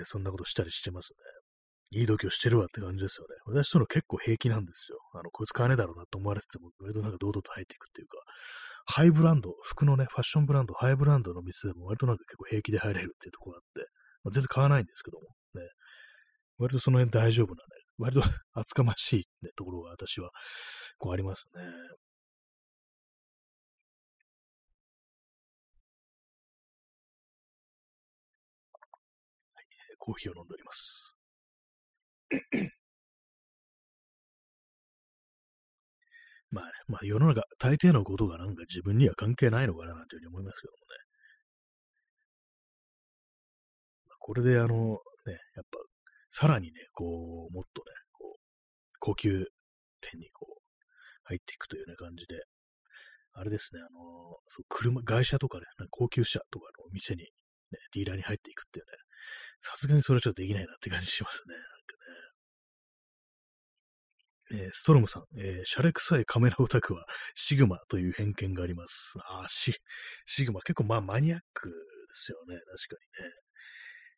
ね、そんなことしたりしてますね。いい度胸してるわって感じですよね。私その結構平気なんですよ。あの、こいつ買わねえだろうなと思われてても、割となんか堂々と入っていくっていうか、ハイブランド、服のね、ファッションブランド、ハイブランドの店でも割となんか結構平気で入れるっていうところがあって、まあ、全然買わないんですけども、ね。割とその辺大丈夫なね、割と 厚かましい、ね、ところが私は、こうありますね。はい、コーヒーを飲んでおります。まあね、まあ世の中、大抵のことがなんか自分には関係ないのかななんていうふうに思いますけどもね。これであの、ね、やっぱ、さらにね、こう、もっとね、こう、高級店にこう、入っていくというような感じで、あれですね、あの、そう車、外車とかね、高級車とかのお店に、ね、ディーラーに入っていくっていうね、さすがにそれはちょっとできないなって感じしますね。えー、ストロムさん、えー、シャレ臭いカメラオタクはシグマという偏見があります。あシ、シグマ結構まあマニアックですよね。確かにね。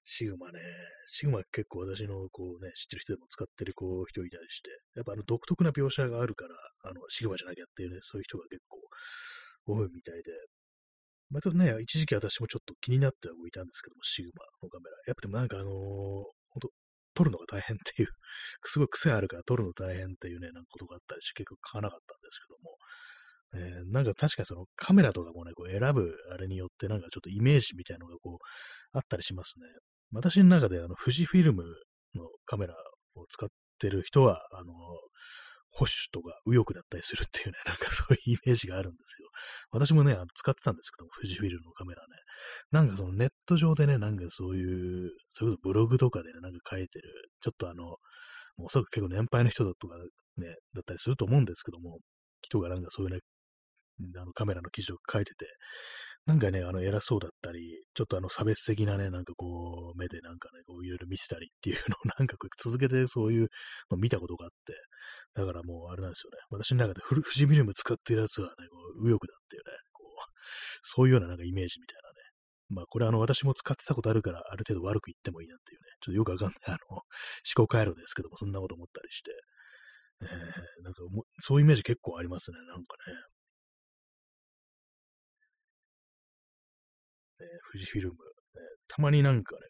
シグマね。シグマ結構私のこうね、知ってる人でも使ってるこう人いたりして、やっぱあの独特な描写があるから、あの、シグマじゃなきゃっていうね、そういう人が結構多いみたいで、またね、一時期私もちょっと気になってはいたんですけども、シグマのカメラ。やっぱでもなんかあのー、ほ撮るのが大変っていう、すごい癖あるから撮るの大変っていうね、なんかことがあったりして結構買わなかったんですけども、えー、なんか確かにそのカメラとかもね、こう選ぶあれによってなんかちょっとイメージみたいなのがこうあったりしますね。私の中であの富士フィルムのカメラを使ってる人は、あの、保守とか右翼だったりするっていうね、なんかそういうイメージがあるんですよ。私もね、あの使ってたんですけども、富士フィルムのカメラね。なんかそのネット上でね、なんかそういう、そういうことブログとかでね、なんか書いてる、ちょっとあの、もうおそらく結構年配の人だとかね、だったりすると思うんですけども、人がなんかそういうね、あのカメラの記事を書いてて、なんかね、あの、偉そうだったり、ちょっとあの、差別的なね、なんかこう、目でなんかね、こう、いろいろ見せたりっていうのを、なんかこう、続けてそういうのを見たことがあって、だからもう、あれなんですよね。私の中で富士フィルム使ってるやつはね、こう右翼だっていうね、こう、そういうようななんかイメージみたいなね。まあ、これあの、私も使ってたことあるから、ある程度悪く言ってもいいなっていうね、ちょっとよくわかんない、あの、思考回路ですけども、そんなこと思ったりして、えー、なんかも、そういうイメージ結構ありますね、なんかね。えー、富士フィルム、えー、たまになんかね、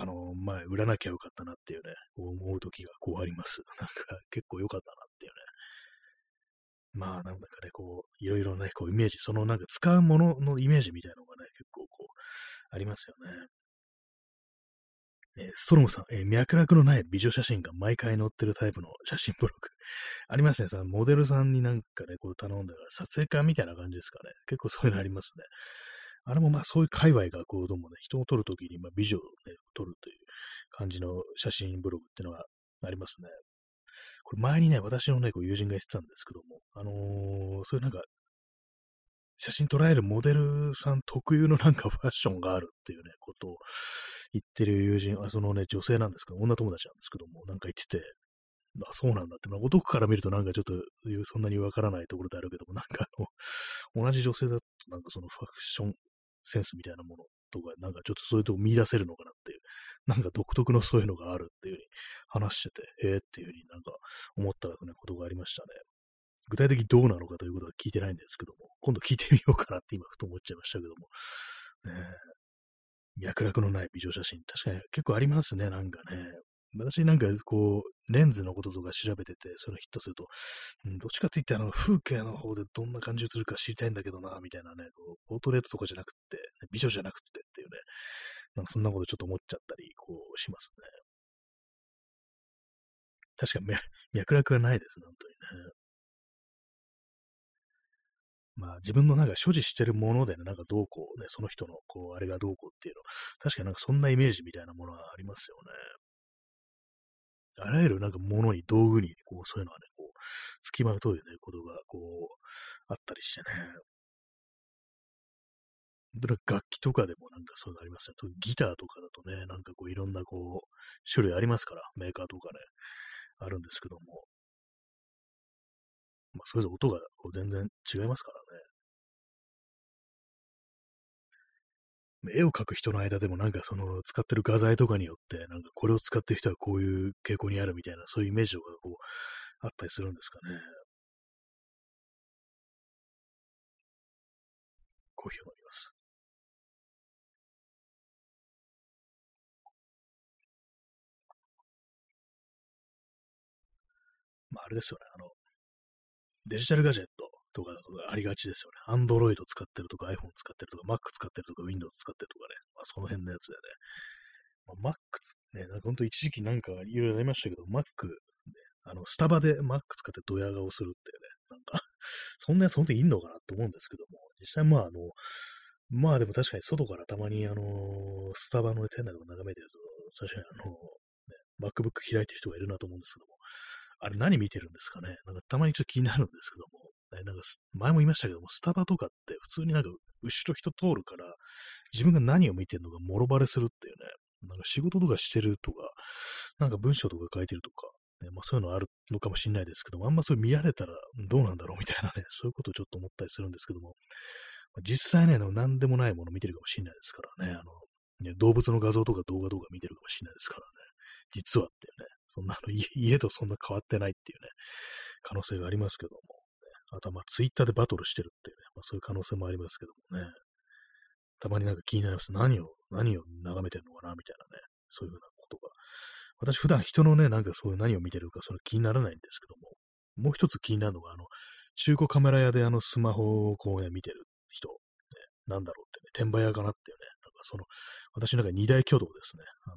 あの、前、売らなきゃよかったなっていうね、思う時がこうあります。なんか結構良かったなっていうね。まあ、なんだかね、こう、いろいろね、こう、イメージ、そのなんか使うもののイメージみたいなのがね、結構こう、ありますよね。えー、ストロムさん、えー、脈絡のない美女写真が毎回載ってるタイプの写真ブログ。ありますね。さ、モデルさんになんかね、こう頼んだら、撮影家みたいな感じですかね。結構そういうのありますね。あれもまあそういう界隈がこう、どうもね、人を撮るときにまあ美女をね、撮るという感じの写真ブログっていうのがありますね。これ前にね、私のね、こう友人が言ってたんですけども、あのー、そういうなんか、写真捉えるモデルさん特有のなんか ファッションがあるっていうね、ことを言ってる友人、あそのね、女性なんですけど、女友達なんですけども、なんか言ってて、あ、そうなんだって、まあ、男から見るとなんかちょっと、そんなにわからないところであるけども、なんかあの、同じ女性だとなんかそのファッションセンスみたいなものとか、なんかちょっとそういうとこ見出せるのかなっていう、なんか独特のそういうのがあるっていうふうに話してて、へえっていうふうになんか思った、ね、ことがありましたね。具体的にどうなのかということは聞いてないんですけども、今度聞いてみようかなって今ふと思っちゃいましたけども、ね、脈絡のない美女写真、確かに結構ありますね、なんかね。私なんかこう、レンズのこととか調べてて、それヒットすると、うん、どっちかって言ってあの、風景の方でどんな感じするか知りたいんだけどな、みたいなね、こうポートレートとかじゃなくて、美女じゃなくてっていうね、なんかそんなことちょっと思っちゃったり、こう、しますね。確かに脈絡がないですね、本当にね。まあ自分のなんか所持してるものでね、なんかどうこうね、その人のこう、あれがどうこうっていうの、確かになんかそんなイメージみたいなものはありますよね。あらゆるなんかものに、道具に、こう、そういうのはね、こう、付きまとうね、ことが、こう、あったりしてね。楽器とかでもなんかそういうのありますね。ギターとかだとね、なんかこういろんなこう、種類ありますから、メーカーとかね、あるんですけども。まあ、それぞれ音がこう全然違いますからね。絵を描く人の間でもなんかその使ってる画材とかによって、なんかこれを使ってる人はこういう傾向にあるみたいな、そういうイメージがこう、あったりするんですかね。コーヒーを飲みます。まあ、あれですよね。あの、デジタルガジェットとかありがちですよね。Android 使ってるとか iPhone 使ってるとか Mac 使ってるとか Windows 使ってるとかね。まあ、その辺のやつでね。まあ、Mac ね、なんかほんと一時期なんかいろいろありましたけど、Mac、ね、あの、スタバでマック使ってドヤ顔するっていうね、なんか そんなやつ本当にいんのかなと思うんですけども、実際まああの、まあでも確かに外からたまにあの、スタバの店内を眺めてると、確かにあの、ね、MacBook 開いてる人がいるなと思うんですけども、あれ何見てるんですかね？なんかたまにちょっと気になるんですけども、ね、なんか前も言いましたけども、スタバとかって普通になんか後ろ人通るから、自分が何を見てるのかもろバレするっていうね、なんか仕事とかしてるとか、なんか文章とか書いてるとか、ね、まあそういうのあるのかもしれないですけども、あんまそれ見られたらどうなんだろうみたいなね、そういうことをちょっと思ったりするんですけども、実際ね、何でもないもの見てるかもしれないですからね、あの、ね、動物の画像とか動画とか見てるかもしれないですからね、実はっていうね、そんなの家とそんな変わってないっていうね、可能性がありますけども、あとはまあツイッターでバトルしてるっていうね、まあそういう可能性もありますけどもね、たまになんか気になります。何を、何を眺めてるのかなみたいなね、そういうふうなことが。私普段人のね、なんかそういう何を見てるか、それ気にならないんですけども、もう一つ気になるのが、あの、中古カメラ屋であのスマホをこうね、見てる人、ね、なんだろうってね、転売屋かなっていうね、なんかその、私なんか二大挙動ですね。あの、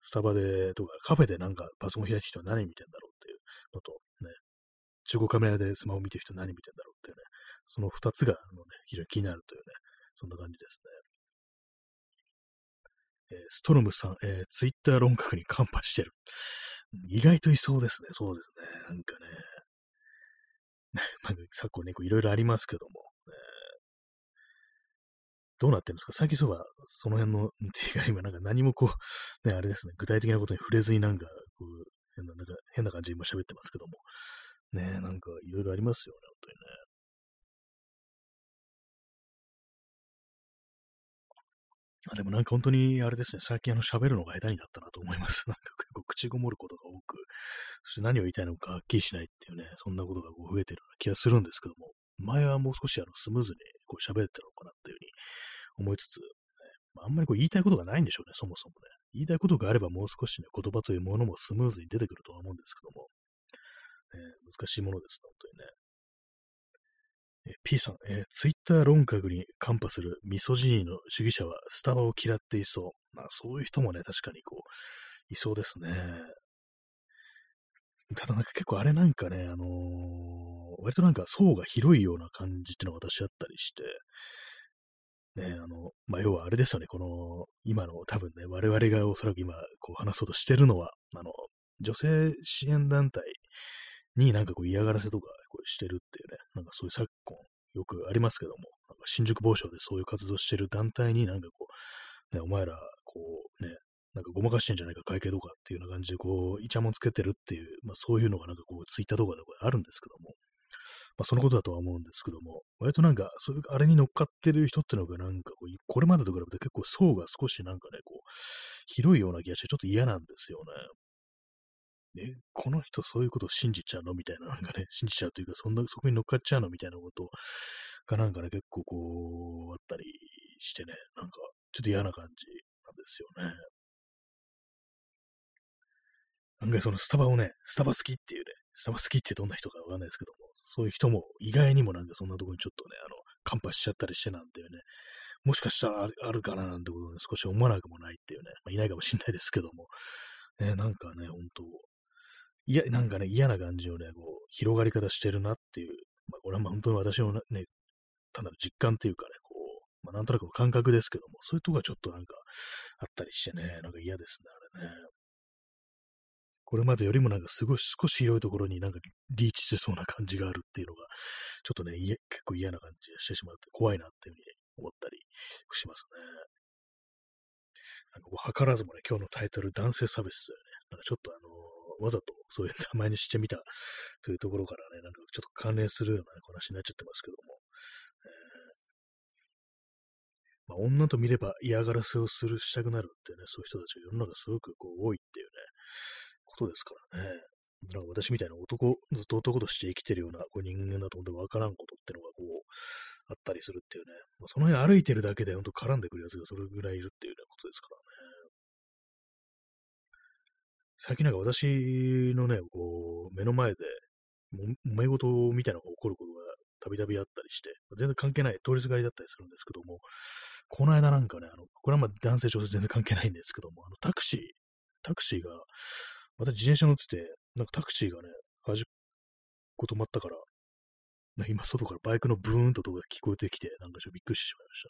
スタバでとかカフェでなんかパソコン開いてる人は何見てんだろうっていうのと、中古カメラでスマホ見てる人何見てんだろうっていうね、その二つが、あのね、非常に気になるというね、そんな感じですね。えー、ストロムさん、えー、ツイッター論客にカンパしてる。意外といそうですね。そうですね。なんかね。まあ、昨今ね、いろいろありますけども、ね、どうなってるんですか？最近そうは、その辺の、ていうか今なんか何もこう、ね、あれですね、具体的なことに触れずになんか、こう、変な、なんか変な感じで今喋ってますけども、ね、なんかいろいろありますよね、本当にね。あでもなんか本当にあれですね、最近あの喋るのが下手になったなと思います。なんか結構口ごもることが多く、そして何を言いたいのかはっきりしないっていうね、そんなことがこう増えてるような気がするんですけども、前はもう少しあのスムーズにこう喋ってるのかなっていうふうに思いつつ、ね、あんまりこう言いたいことがないんでしょうね、そもそもね。言いたいことがあればもう少しね、言葉というものもスムーズに出てくるとは思うんですけども、ね、難しいものです、本当にね。え P さん、えー、ツイッター論客にカンパするミソジーの主義者はスタバを嫌っていそう。まあ、そういう人もね、確かにこう、いそうですね。ただなんか結構あれなんかね、あのー、割となんか層が広いような感じっていうのが私あったりして、ね、あの、まあ、要はあれですよね、この、今の多分ね、我々がおそらく今、こう話そうとしてるのは、あの、女性支援団体になんかこう嫌がらせとかこうしてるっていうね、なんかそういう昨今よくありますけども、なんか新宿某所でそういう活動してる団体になんかこう、ね、お前ら、こうね、なんかごまかしてんじゃないか会計とかっていうような感じでこう、イチャモンつけてるっていう、まあそういうのがなんかこう、ツイッターとかであるんですけども、まあそのことだとは思うんですけども、割となんか、そういう、あれに乗っかってる人ってのがなんかこう、これまでと比べて結構層が少しなんかね、こう、広いような気がしてちょっと嫌なんですよね。え、この人そういうことを信じちゃうの？みたいな、なんかね、信じちゃうというか、そんな、そこに乗っかっちゃうのみたいなことがなんかね、結構こう、あったりしてね、なんか、ちょっと嫌な感じなんですよね。案外そのスタバをね、スタバ好きっていうね、スタバ好きってどんな人かわかんないですけども、そういう人も意外にもなんかそんなとこにちょっとね、あの、カンパしちゃったりしてなんていうね、もしかしたらあるかななんてことを、ね、少し思わなくもないっていうね、まあ、いないかもしれないですけども、ね、なんかね、本当いや、なんかね、嫌な感じをね、こう、広がり方してるなっていう、まあ、これはまあ本当に私のね、単なる実感っていうかね、こう、まあ、なんとなくの感覚ですけども、そういうとこがちょっとなんかあったりしてね、なんか嫌ですね、あれね。これまでよりもなんかすごい少し広いところになんかリーチしてそうな感じがあるっていうのが、ちょっとね、結構嫌な感じがしてしまって怖いなっていうふうに思ったりしますね。なんかこう、図らずもね、今日のタイトル、男性差別だよね。なんかちょっとあのわざとそういう名前にしてみたというところからね、なんかちょっと関連するような、話になっちゃってますけども、まあ、女と見れば嫌がらせをする、したくなるってね、そういう人たちが世の中すごくこう多いっていうね、ことですからね。なんか私みたいな男、ずっと男として生きてるようなこう人間だと思ってわからんことってのがこう、あったりするっていうね。まあ、その辺歩いてるだけで本当絡んでくるやつがそれぐらいいるっていう、ね、ことですからね。最近なんか私のね、こう、目の前で、揉め事みたいなのが起こることがたびたびあったりして、全然関係ない、通りすがりだったりするんですけども、この間なんかね、あの、これはまあ男性女性全然関係ないんですけども、あの、タクシー、タクシーが、私自転車乗ってて、なんかタクシーがね、端っこ止まったから、今外からバイクのブーンと音が聞こえてきて、なんかちょっとびっくりしてしまいました。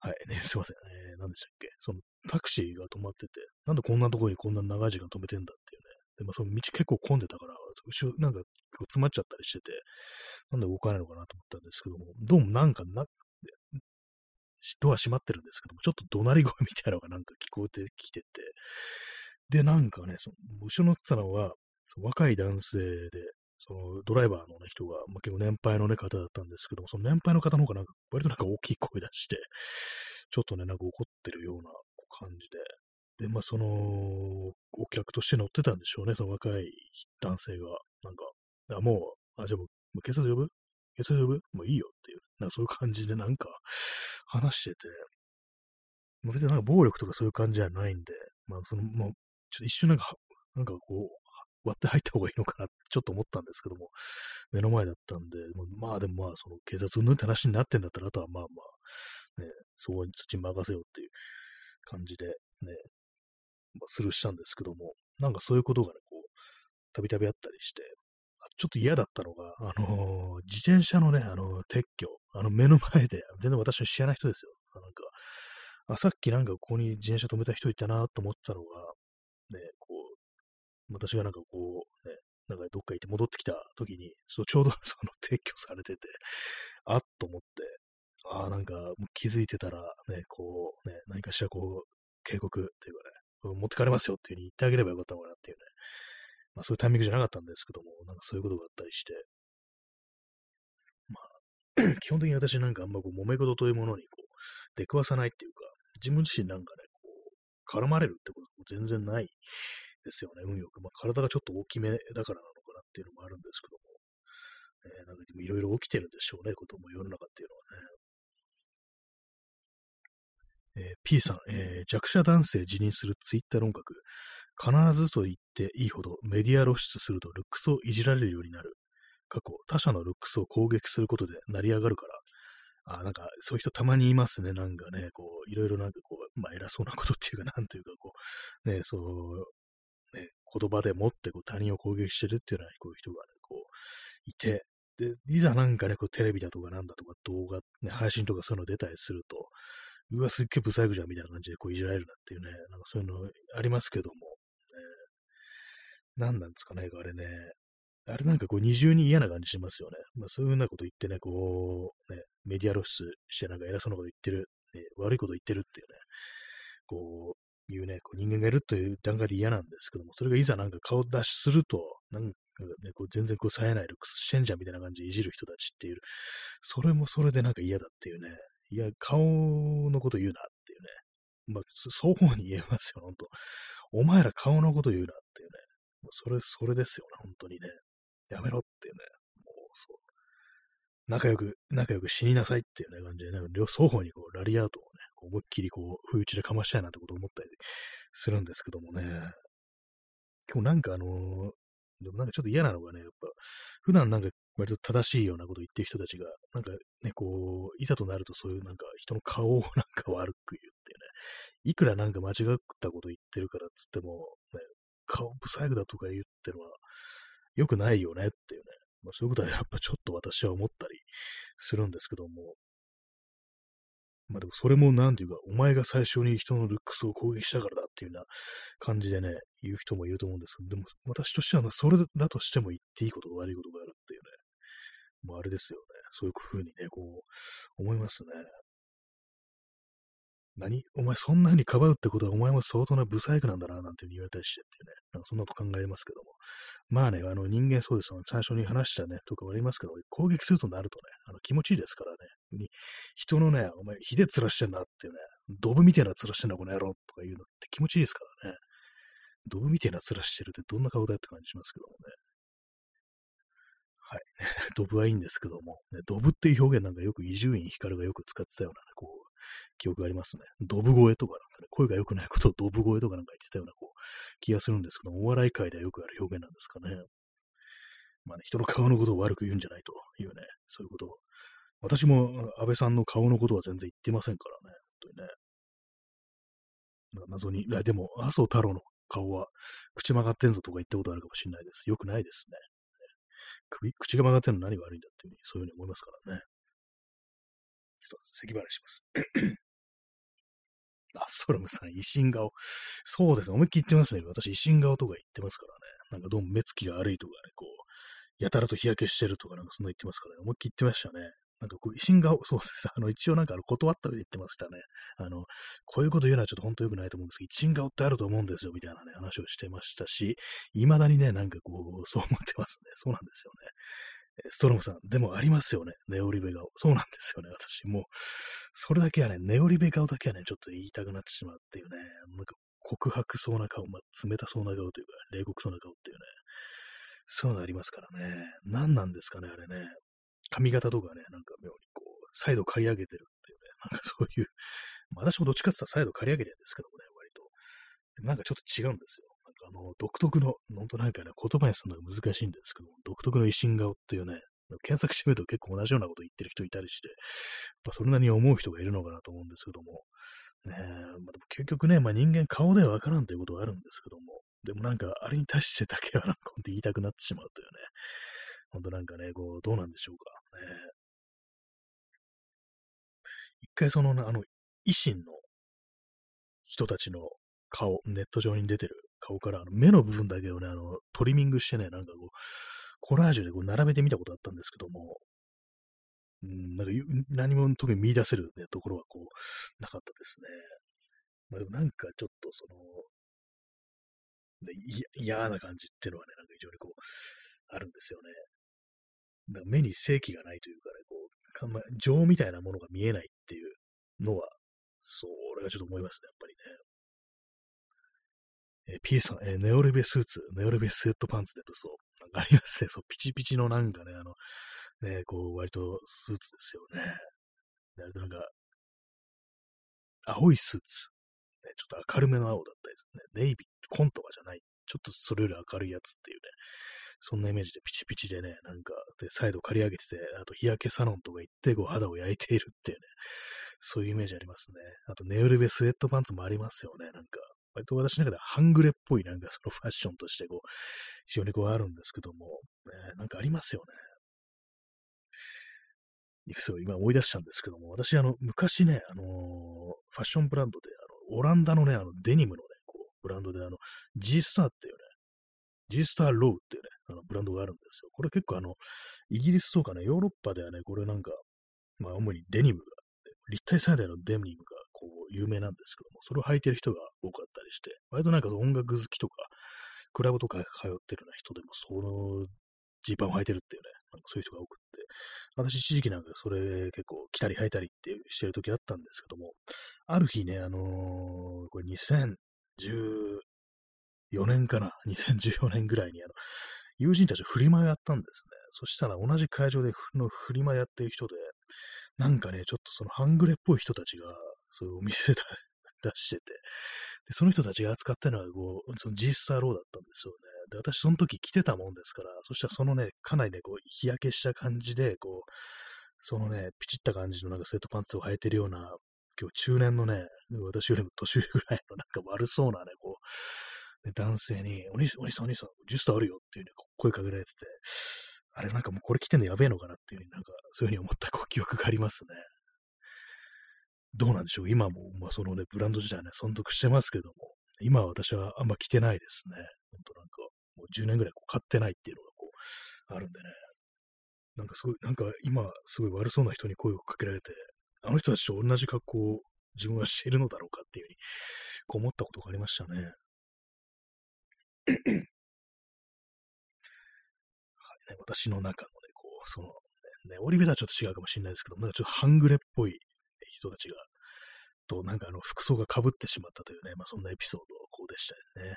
はい、ね、すいません。えー、何でしたっけそのタクシーが止まってて、なんでこんなとこにこんな長い時間止めてんだっていうね。で、ま、その道結構混んでたから、後ろなんか結構詰まっちゃったりしてて、なんで動かないのかなと思ったんですけども、どうもなんかな、ドア閉まってるんですけども、ちょっと怒鳴り声みたいなのがなんか聞こえてきてて、で、なんかね、その後ろ乗ってたのは、若い男性で、そのドライバーの、ね、人が、まあ、結構年配の、ね、方だったんですけども、その年配の方の方がなんか割となんか大きい声出して、ちょっとね、なんか怒ってるような感じで、で、まあその、お客として乗ってたんでしょうね、その若い男性が。なんか、あもう、あ、じゃあもう、警察呼ぶ？警察呼ぶ？もういいよっていう、なんかそういう感じでなんか話してて、別になんか暴力とかそういう感じじゃないんで、まあその、もう、ちょっと一瞬なんか、なんかこう、割って入った方がいいのかなってちょっと思ったんですけども、目の前だったんで、まあでもまあ、その警察のって話になってんだったら、あとはまあまあ、ね、そこに土任せようっていう感じでね、まあ、スルーしたんですけども、なんかそういうことがね、こう、たびたびあったりして、ちょっと嫌だったのが、あのー、自転車のね、あのー、撤去、あの、目の前で、全然私の知らない人ですよ。なんか、あ、さっきなんかここに自転車止めた人いたなと思ったのが、ね、私がなんかこう、ね、なんかどっか行って戻ってきた時に、そうちょうど その撤去されてて、あっと思って、ああ、なんか気づいてたら、ね、こう、ね、何かしらこう、警告っていうかね、持ってかれますよっていう風に言ってあげればよかったのかなっていうね、まあそういうタイミングじゃなかったんですけども、なんかそういうことがあったりして、まあ、基本的に私なんかあんまこう揉め事というものにこう出くわさないっていうか、自分自身なんかね、こう、絡まれるってことも全然ないですよね、運よく。まあ体がちょっと大きめだからなのかなっていうのもあるんですけども、えー、なんかいろいろ起きてるんでしょうね、ことも世の中っていうのはね。えー、P さん、えー、弱者男性辞任するツイッター論客。必ずと言っていいほどメディア露出するとルックスをいじられるようになる。過去、他者のルックスを攻撃することで成り上がるから。あ、なんか、そういう人たまにいますね。なんかね、こう、いろいろなんかこう、まあ、偉そうなことっていうか、なんというか、こう、ね、そう、言葉でもってこう他人を攻撃してるっていうような、こういう人がね、こう、いて、で、いざなんかね、こうテレビだとかなんだとか動画、ね、配信とかそういうの出たりすると、うわ、すっげえブサイクじゃんみたいな感じでこういじられるなっていうね、なんかそういうのありますけども、何なんですかね、あれね。あれなんかこう二重に嫌な感じしますよね。まあそういうふうなこと言ってね、こう、ね、メディア露出してなんか偉そうなこと言ってる、ね、悪いこと言ってるっていうね、こう、いうね、こう人間がいるという段階で嫌なんですけども、それがいざなんか顔出しすると、なんかね、こう全然こう冴えないルックスしてんじゃんみたいな感じでいじる人たちっていう、それもそれでなんか嫌だっていうね、いや、顔のこと言うなっていうね、まあ、双方に言えますよ、ほんと。お前ら顔のこと言うなっていうね、もうそれ、それですよね、本当にね。やめろっていうね。もうそう。仲良く、仲良く死になさいっていうね、感じでね、両双方にこう、ラリアウト、思いっきりこう、不意打ちでかましたいなってことを思ったりするんですけどもね。今日なんかあのー、でもなんかちょっと嫌なのがね、やっぱ、普段なんか割と正しいようなことを言ってる人たちが、なんかね、こう、いざとなるとそういうなんか人の顔をなんか悪く言ってね、いくらなんか間違ったこと言ってるからっつっても、ね、顔不細工だとか言うってのは良くないよねっていうね。まあ、そういうことはやっぱちょっと私は思ったりするんですけども。まあでもそれもなんていうか、お前が最初に人のルックスを攻撃したからだっていうような感じでね、言う人もいると思うんですけど、でも私としてはそれだとしても言っていいことと悪いことがあるっていうね。もうあれですよね。そういうふうにね、こう、思いますね。何？お前そんな風にかばうってことはお前も相当なブサイクなんだな、なんて言われたりしてってね。なんかそんなこと考えますけども。まあね、あの人間そうですよ。最初に話したね、とかありますけど、攻撃するとなるとね、あの気持ちいいですからね。人のね、お前、ひでつらしてんなっていうね、ドブみたいな面してんな、この野郎とか言うのって気持ちいいですからね。ドブみたいな面してるってどんな顔だよって感じしますけどもね。はい。ドブはいいんですけども、ね、ドブっていう表現なんかよく伊集院光がよく使ってたような、ね、こう、記憶がありますね。ドブ声とかなんかね、声が良くないことをドブ声とかなんか言ってたようなこう気がするんですけど、お笑い界ではよくある表現なんですかね。まあね、人の顔のことを悪く言うんじゃないというね、そういうことを。私も安倍さんの顔のことは全然言ってませんからね、本当にね。謎に、いやでも、麻生太郎の顔は口曲がってんぞとか言ったことあるかもしれないです。よくないですね。首口が曲がってんの何が悪いんだっていうふうに、そういうふうに思いますからね。ちょっと咳払いします。あ、ソロムさん、維新顔。そうですね。思いっきり言ってますね。私、維新顔とか言ってますからね。なんかどうも目つきが悪いとかね、こう、やたらと日焼けしてるとかなんかそんな言ってますからね。思いっきり言ってましたね。なんかこう、維新顔、そうです。あの、一応なんか断った上で言ってましたね。あの、こういうこと言うのはちょっと本当良くないと思うんですけど、維新顔ってあると思うんですよ、みたいなね、話をしてましたし、未だにね、なんかこう、そう思ってますね。そうなんですよね。ストロムさん、でもありますよね。ネオリベ顔。そうなんですよね。私もう、それだけはね、ネオリベ顔だけはね、ちょっと言いたくなってしまうっていうね、なんか告白そうな顔、まあ、冷たそうな顔というか、冷酷そうな顔っていうね、そういうのありますからね。何なんですかね、あれね。髪型とかね、なんか妙にこう、サイド刈り上げてるっていうね、なんかそういう、私もどっちかって言ったらサイド刈り上げてるんですけどもね、割と。でもなんかちょっと違うんですよ。あの、独特の、本当なんかね、言葉にするのが難しいんですけど、独特の維新顔っていうね、検索してみると結構同じようなこと言ってる人いたりして、やっぱそれなりに思う人がいるのかなと思うんですけども、ねえ、まあ、でも結局ね、まあ人間顔ではわからんということはあるんですけども、でもなんか、あれに対してだけはなんか言いたくなってしまうというね、本当なんかね、こう、どうなんでしょうか。ね、一回その、あの、維新の人たちの顔、ネット上に出てる顔から、あの目の部分だけをね、あの、トリミングしてね、なんかこう、コラージュでこう並べてみたことあったんですけども、うん、なんか何も特に見出せる、ね、ところはこう、なかったですね。まあでもなんかちょっとその、嫌な感じっていうのはね、なんか非常にこう、あるんですよね。なんか目に正気がないというかね、こう、かんま情みたいなものが見えないっていうのは、それがちょっと思いますね、やっぱりね。えー、P さん、えー、ネオレベスーツ、ネオレベスウェットパンツで武装。なんかありますね。そう、ピチピチのなんかね、あの、ね、こう、割とスーツですよね。で、なんか、青いスーツ。ね、ちょっと明るめの青だったりですね。ネイビー、紺とかじゃない。ちょっとそれより明るいやつっていうね。そんなイメージでピチピチでね、なんか、で、再度刈り上げてて、あと日焼けサロンとか行って、こう、肌を焼いているっていうね。そういうイメージありますね。あと、ネオレベスウェットパンツもありますよね。なんか、割と私の中では半グレっぽいなんかそのファッションとしてこう、非常にこうあるんですけども、ね、なんかありますよね。そう、今思い出したんですけども、私あの、昔ね、あのー、ファッションブランドで、あの、オランダのね、あの、デニムのね、こう、ブランドで、あの、G スターっていうね、G スターローっていうね、あの、ブランドがあるんですよ。これ結構あの、イギリスとかね、ヨーロッパではね、これなんか、まあ、主にデニムが、立体最大のデニムが、有名なんですけども、それを履いてる人が多かったりして、割となんか音楽好きとか、クラブとか通ってるような人でも、そのジーパンを履いてるっていうね、なんかそういう人が多くって、私一時期なんかそれ結構着たり履いたりってしてる時あったんですけども、ある日ね、あのー、これ2014年かな、2014年ぐらいにあの、友人たちフリマやったんですね。そしたら同じ会場でのフリマやってる人で、なんかね、ちょっとその半グレっぽい人たちが、そういうお店で 出してて、で、その人たちが扱ったのは、こう、その G スターローだったんですよね。で、私その時着てたもんですから、そしたらそのね、かなりね、こう、日焼けした感じで、こう、そのね、ピチった感じのなんかセットパンツを履いてるような、今日中年のね、私よりも年上ぐらいのなんか悪そうなね、こう、ね、男性に、お兄さん、お兄さん、お兄さん、ジュースターあるよっていうね、声かけられてて、あれなんかもうこれ着てんのやべえのかなっていうふうになんか、そういうふうに思ったこう記憶がありますね。どうなんでしょう今も、まあ、そのね、ブランド自体ね、存続してますけども、今は私はあんま着てないですね。ほんとなんか、もう10年ぐらいこう買ってないっていうのがこう、あるんでね。なんかすごい、なんか今、すごい悪そうな人に声をかけられて、あの人たちと同じ格好を自分はしているのだろうかっていうふうに、こう思ったことがありましたね。はいね、私の中のね、こう、その、ね、オリベとはちょっと違うかもしれないですけど、なんかちょっと半グレっぽい人たちが、となんかあの服装が被ってしまったというね、まあそんなエピソードこうでしたよね。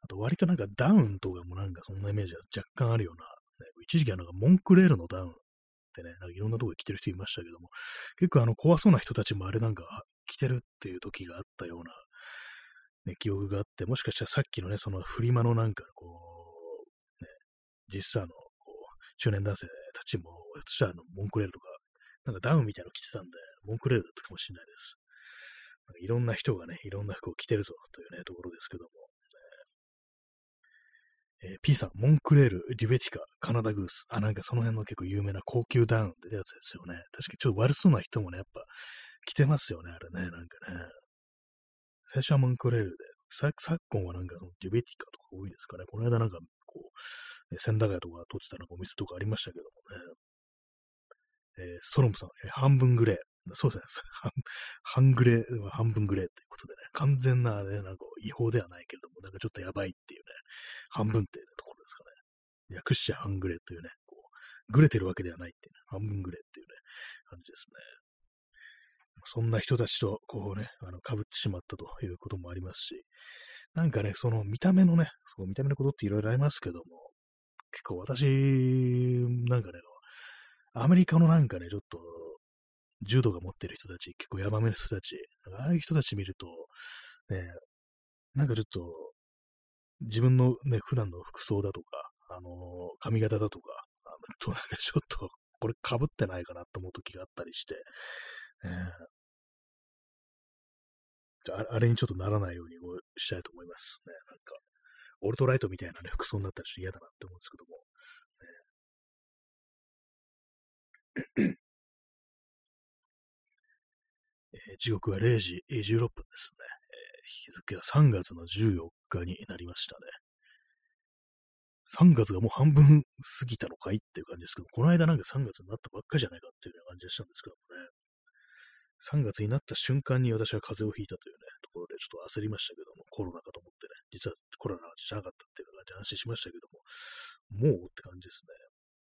あと割となんかダウンとかもなんかそんなイメージが若干あるような、ね、一時期はなんかモンクレールのダウンってね、なんかいろんなとこで着てる人いましたけども、結構あの怖そうな人たちもあれなんか着てるっていう時があったような、ね、記憶があって、もしかしたらさっきのね、そのフリマのなんかこう、ね、実際のこう中年男性たちも、そしたらあのモンクレールとか、なんかダウンみたいなの着てたんで、モンクレールだったかもしれないです。なんかいろんな人がね、いろんな服を着てるぞというね、ところですけども。えー、P さん、モンクレール、デュベティカ、カナダグース。あ、なんかその辺の結構有名な高級ダウンってやつですよね。確かにちょっと悪そうな人もね、やっぱ着てますよね、あれね、なんかね。最初はモンクレールで、昨今はなんかそのデュベティカとか多いですかね。この間なんかこう、千駄ヶ谷とか撮ってたなんかお店とかありましたけどもね。えー、ストロムさん、えー、半分グレー。そうですね。半グレー半分グレーっていうことでね、完全なね、なんか違法ではないけれども、なんかちょっとやばいっていうね、半分っていうところですかね。略して半グレーというね、こう、グレてるわけではないっていうね、半分グレーっていうね、感じですね。そんな人たちと、こうね、あの、被ってしまったということもありますし、なんかね、その見た目のね、そう見た目のことっていろいろありますけども、結構私、なんかね、アメリカのなんかね、ちょっと、柔道が持ってる人たち、結構ヤバめの人たち、ああいう人たち見ると、ね、なんかちょっと、自分のね、普段の服装だとか、あの、髪型だとか、あのちょっと、これ被ってないかなと思う時があったりして、えー、あれにちょっとならないようにしたいと思いますね。なんか、オルトライトみたいなね、服装になったらちょっと嫌だなって思うんですけども。ねえー、時刻は0時16分ですね。えー、日付は3月の14日になりましたね。3月がもう半分過ぎたのかいっていう感じですけど、この間なんか3月になったばっかじゃないかっていう感じがしたんですけどもね。3月になった瞬間に私は風邪をひいたというね、ところでちょっと焦りましたけども、コロナかと思ってね、実はコロナじゃなかったっていう感じで安心しましたけども、もうって感じですね。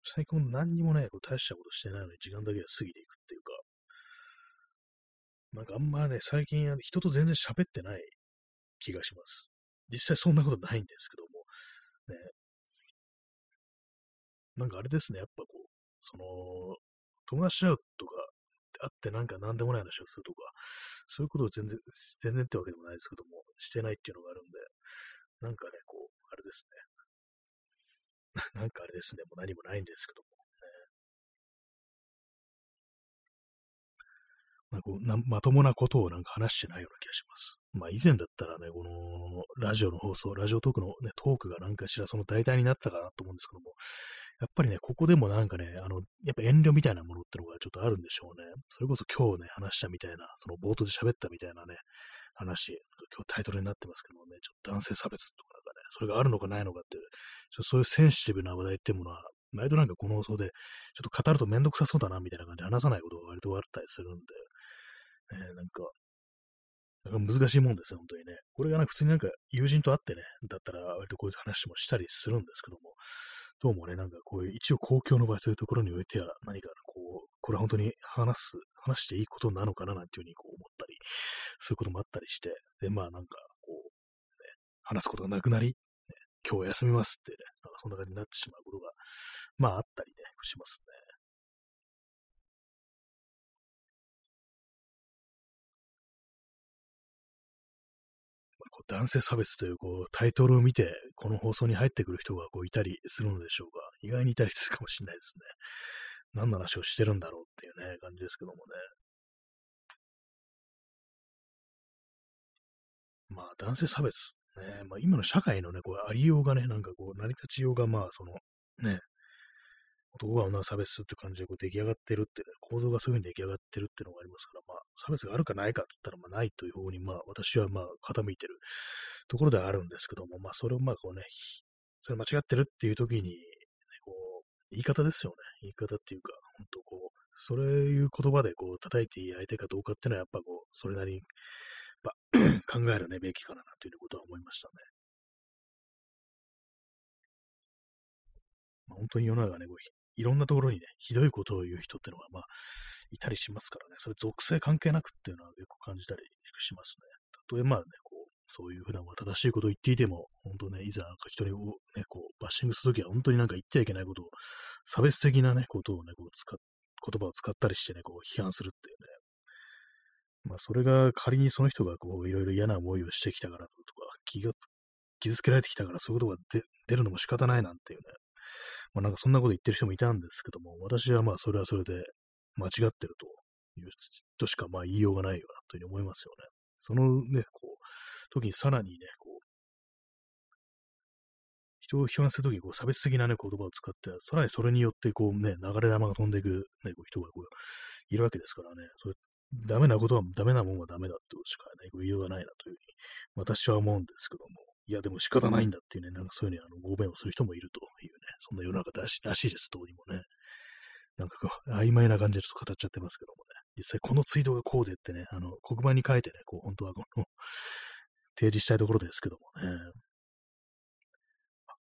最近何にもね、こう大したことしてないのに時間だけが過ぎていくっていうか、なんかあんまね、最近人と全然喋ってない気がします。実際そんなことないんですけども、ね、なんかあれですね、やっぱこう、その、友達会うとか、会ってなんか何でもない話をするとか、そういうことを全然、全然ってわけでもないですけども、してないっていうのがあるんで、なんかね、こう、あれですね。なんかあれですね、もう何もないんですけども、ね。まあ、こうなまともなことをなんか話してないような気がします。まあ以前だったらね、このラジオの放送、ラジオトークの、ね、トークがなんかしらその代替になったかなと思うんですけども、やっぱりね、ここでもなんかね、あの、やっぱ遠慮みたいなものってのがちょっとあるんでしょうね。それこそ今日ね、話したみたいな、その冒頭で喋ったみたいなね、話、今日タイトルになってますけどもね、ちょっと男性差別とかなんかね、それがあるのかないのかっていう、ちょそういうセンシティブな話題っていうものは、割となんかこの放送で、ちょっと語るとめんどくさそうだな、みたいな感じで話さないことが割とあったりするんで、ね、なんか、なんか難しいもんですよ、本当にね。これがなんか普通になんか友人と会ってね、だったら割とこういう話もしたりするんですけども、どうもね、なんかこういう一応公共の場というところにおいては何かこう、これは本当に話す、話していいことなのかななんていうふうにこう思ったり、そういうこともあったりして、で、まあなんかこう、ね、話すことがなくなり、ね、今日は休みますってね、なんかそんな感じになってしまうことが、まああったりね、しますね。男性差別というこうタイトルを見て、この放送に入ってくる人がこういたりするのでしょうか。意外にいたりするかもしれないですね。何の話をしてるんだろうっていうね、感じですけどもね。まあ、男性差別。ね、まあ、今の社会のね、こう、ありようがね、なんかこう、成り立ちようが、まあ、その、ね、男が女を差別って感じでこう出来上がってるって、ね、構造がそういう風に出来上がってるっていうのがありますから、まあ、差別があるかないかって言ったら、まあ、ないという方に、まあ、私はまあ、傾いてるところではあるんですけども、まあ、それをまあ、こうね、それ間違ってるっていう時に、ね、こう、言い方ですよね。言い方っていうか、本当こう、それいう言葉でこう、叩いていい相手かどうかっていうのは、やっぱこう、それなりに、考えるね、べきかな、ということは思いましたね。まあ、本当に世の中ね、こういろんなところにね、ひどいことを言う人ってのが、まあ、いたりしますからね、それ属性関係なくっていうのは結構感じたりしますね。たとえまあね、こう、そういう普段は正しいことを言っていても、本当ね、いざなんか人にね、こう、バッシングするときは本当になんか言ってはいけないことを、差別的なね、ことをね、こう、使っ、言葉を使ったりしてね、こう、批判するっていうね。まあ、それが仮にその人がこう、いろいろ嫌な思いをしてきたからとか、気が、傷つけられてきたからそういうことが出るのも仕方ないなんていうね、まあなんかそんなこと言ってる人もいたんですけども、私はまあそれはそれで間違ってるというとしかまあ言いようがないよなというふうに思いますよね。そのね、こう、時にさらにね、こう、人を批判するときにこう差別的なね、言葉を使って、さらにそれによってこうね、流れ玉が飛んでいく、ね、こう人がこういるわけですからね、それ、ダメなことは、ダメなもんはダメだってことしかね、言いようがないなというふうに、私は思うんですけども、いや、でも仕方ないんだっていうね、なんかそういうね、あの、ご弁をする人もいるというね、そんな世の中らしらしいです、どうにもね。なんかこう、曖昧な感じでちょっと語っちゃってますけどもね。実際このツイートがこうでってね、あの、黒板に書いてね、こう、本当はこの提示したいところですけどもね。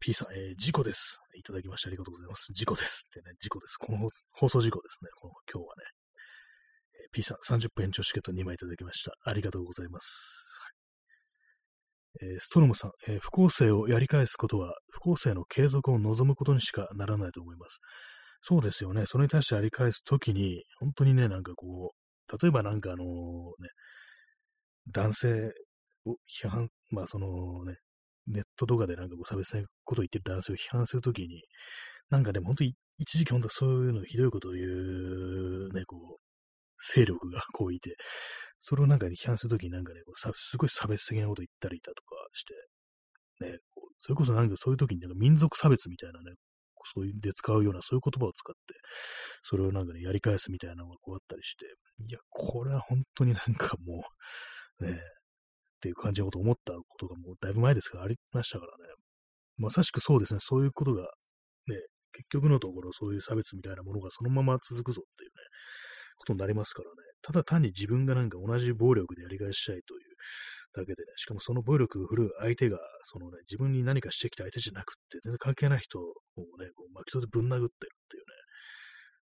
P さん、えー、事故です。いただきましてありがとうございます。事故ですってね、事故です。この放送事故ですね。この今日はね。えー、P さん、30分延長チケット2枚いただきました。ありがとうございます。え、ストロムさん、え、不公正をやり返すことは、不公正の継続を望むことにしかならないと思います。そうですよね。それに対してやり返すときに、本当にね、なんかこう、例えばなんかあのね、男性を批判、まあそのね、ネットとかでなんかこう差別的なことを言ってる男性を批判するときに、なんかでも本当に一時期本当そういうのひどいことを言うね、こう、勢力がこういて、それをなんか批判するときになんかね、こうすごい差別的なこと言ったりだとかして、ね、こうそれこそなんかそういうときになんか民族差別みたいなね、そういうんで使うようなそういう言葉を使って、それをなんかね、やり返すみたいなのがこうあったりして、いや、これは本当になんかもう、ね、っていう感じのことを思ったことがもうだいぶ前ですからありましたからね。まさしくそうですね、そういうことが、ね、結局のところそういう差別みたいなものがそのまま続くぞっていうね、ことになりますからね。ただ単に自分がなんか同じ暴力でやり返したいというだけでね、しかもその暴力を振るう相手が、そのね、自分に何かしてきた相手じゃなくて、全然関係ない人をね、こう巻き添えでぶん殴ってるっていうね、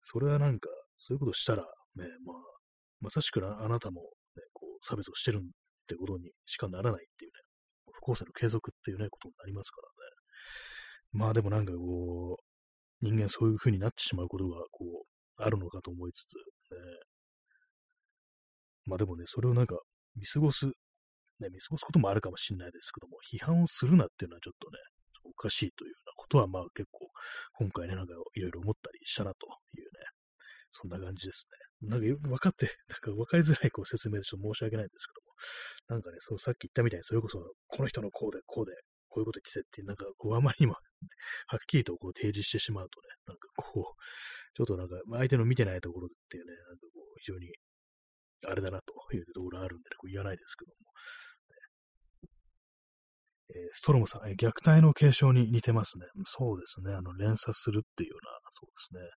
それはなんか、そういうことしたら、ね、まあ、まさしくあなたも、ね、こう、差別をしてるってことにしかならないっていうね、不公正の継続っていうね、ことになりますからね。まあでもなんかこう、人間そういう風になってしまうことが、こう、あるのかと思いつつ、ね、まあでもね、それをなんか見過ごす、ね、見過ごすこともあるかもしれないですけども、批判をするなっていうのはちょっとね、おかしいというようなことは、まあ結構、今回ね、なんかいろいろ思ったりしたなというね、そんな感じですね。なんか分かって、なんか分かりづらいこう説明でちょっと申し訳ないんですけども、なんかね、そうさっき言ったみたいに、それこそ、この人のこうで、こうで、こういうこと言っててって、なんかこう、あまりにもはっきりとこう提示してしまうとね、なんかこう、ちょっとなんか、相手の見てないところっていうね、なんかこう、非常に、あれだなというところあるんで、ね、こう言わないですけども。えー、ストロムさん、え、虐待の継承に似てますね。そうですね。あの、連鎖するっていうような、そうですね。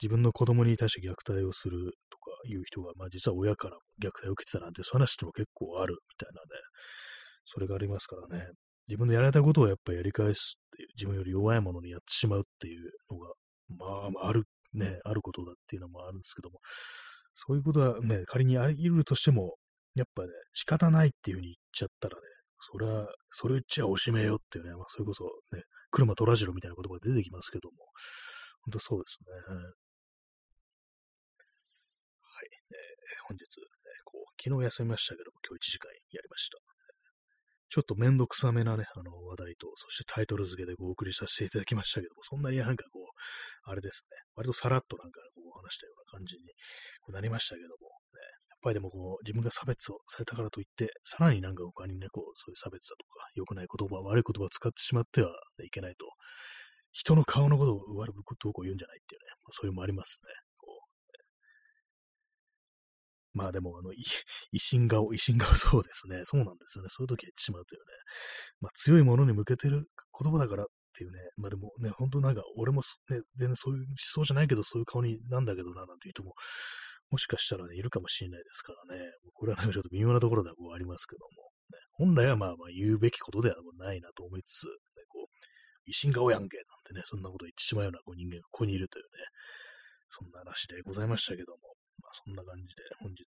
自分の子供に対して虐待をするとかいう人が、まあ実は親から虐待を受けてたなんて、そういう話っても結構あるみたいなね、それがありますからね。自分でやられたことをやっぱりやり返すっていう、自分より弱いものにやってしまうっていうのが、まあ、ある、ね、あることだっていうのもあるんですけども、そういうことはね、仮にあり得るとしても、やっぱね、仕方ないっていうふうに言っちゃったらね、それは、それ言っちゃおしめよっていうね、まあ、それこそね、車取らじろみたいな言葉が出てきますけども、本当そうですね。本日、ね、こう、昨日休みましたけども、今日1時間やりました。ちょっとめんどくさめなね、あの話題と、そしてタイトル付けでお送りさせていただきましたけども、そんなになんかこう、あれですね、割とさらっとなんかこう話したような感じになりましたけども、ね、やっぱりでもこう、自分が差別をされたからといって、さらになんか他にね、こう、そういう差別だとか、良くない言葉、悪い言葉を使ってしまってはいけないと、人の顔のことを悪くどうこう言うんじゃないっていうね、まあ、そういうのもありますね。まあでも、あの、維新 顔、維新顔そうですね。そうなんですよね。そういう時言ってしまうというね。まあ強いものに向けてる言葉だからっていうね。まあでもね、本当なんか、俺もね、全然そういう思想じゃないけど、そういう顔になんだけどな、なんていう人も、もしかしたらね、いるかもしれないですからね。これはなんかちょっと微妙なところではこうありますけども。ね、本来はまあまあ言うべきことではないなと思いつつ、ね、こう、維新顔やんけ、なんてね、そんなこと言ってしまうようなこう人間がここにいるというね、そんな話でございましたけども。そんな感じで本日、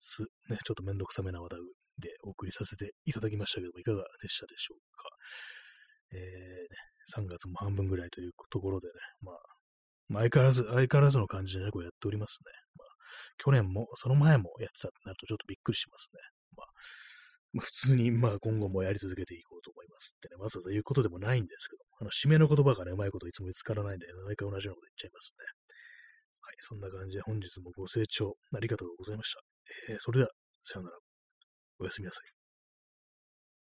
ね、ちょっとめんどくさめな話題でお送りさせていただきましたけども、いかがでしたでしょうか。えー、ね、3月も半分ぐらいというところでね、まあ、まあ、相変わらず、相変わらずの感じでね、こうやっておりますね。まあ、去年も、その前もやってたってなるとちょっとびっくりしますね。まあ、まあ、普通に、まあ、今後もやり続けていこうと思いますってね、わざわざ言うことでもないんですけど、あの、締めの言葉がね、うまいこといつも見つからないんで、毎回同じようなこと言っちゃいますね。そんな感じで本日もご清聴ありがとうございました。えー、それでは、さようなら。おやすみなさい。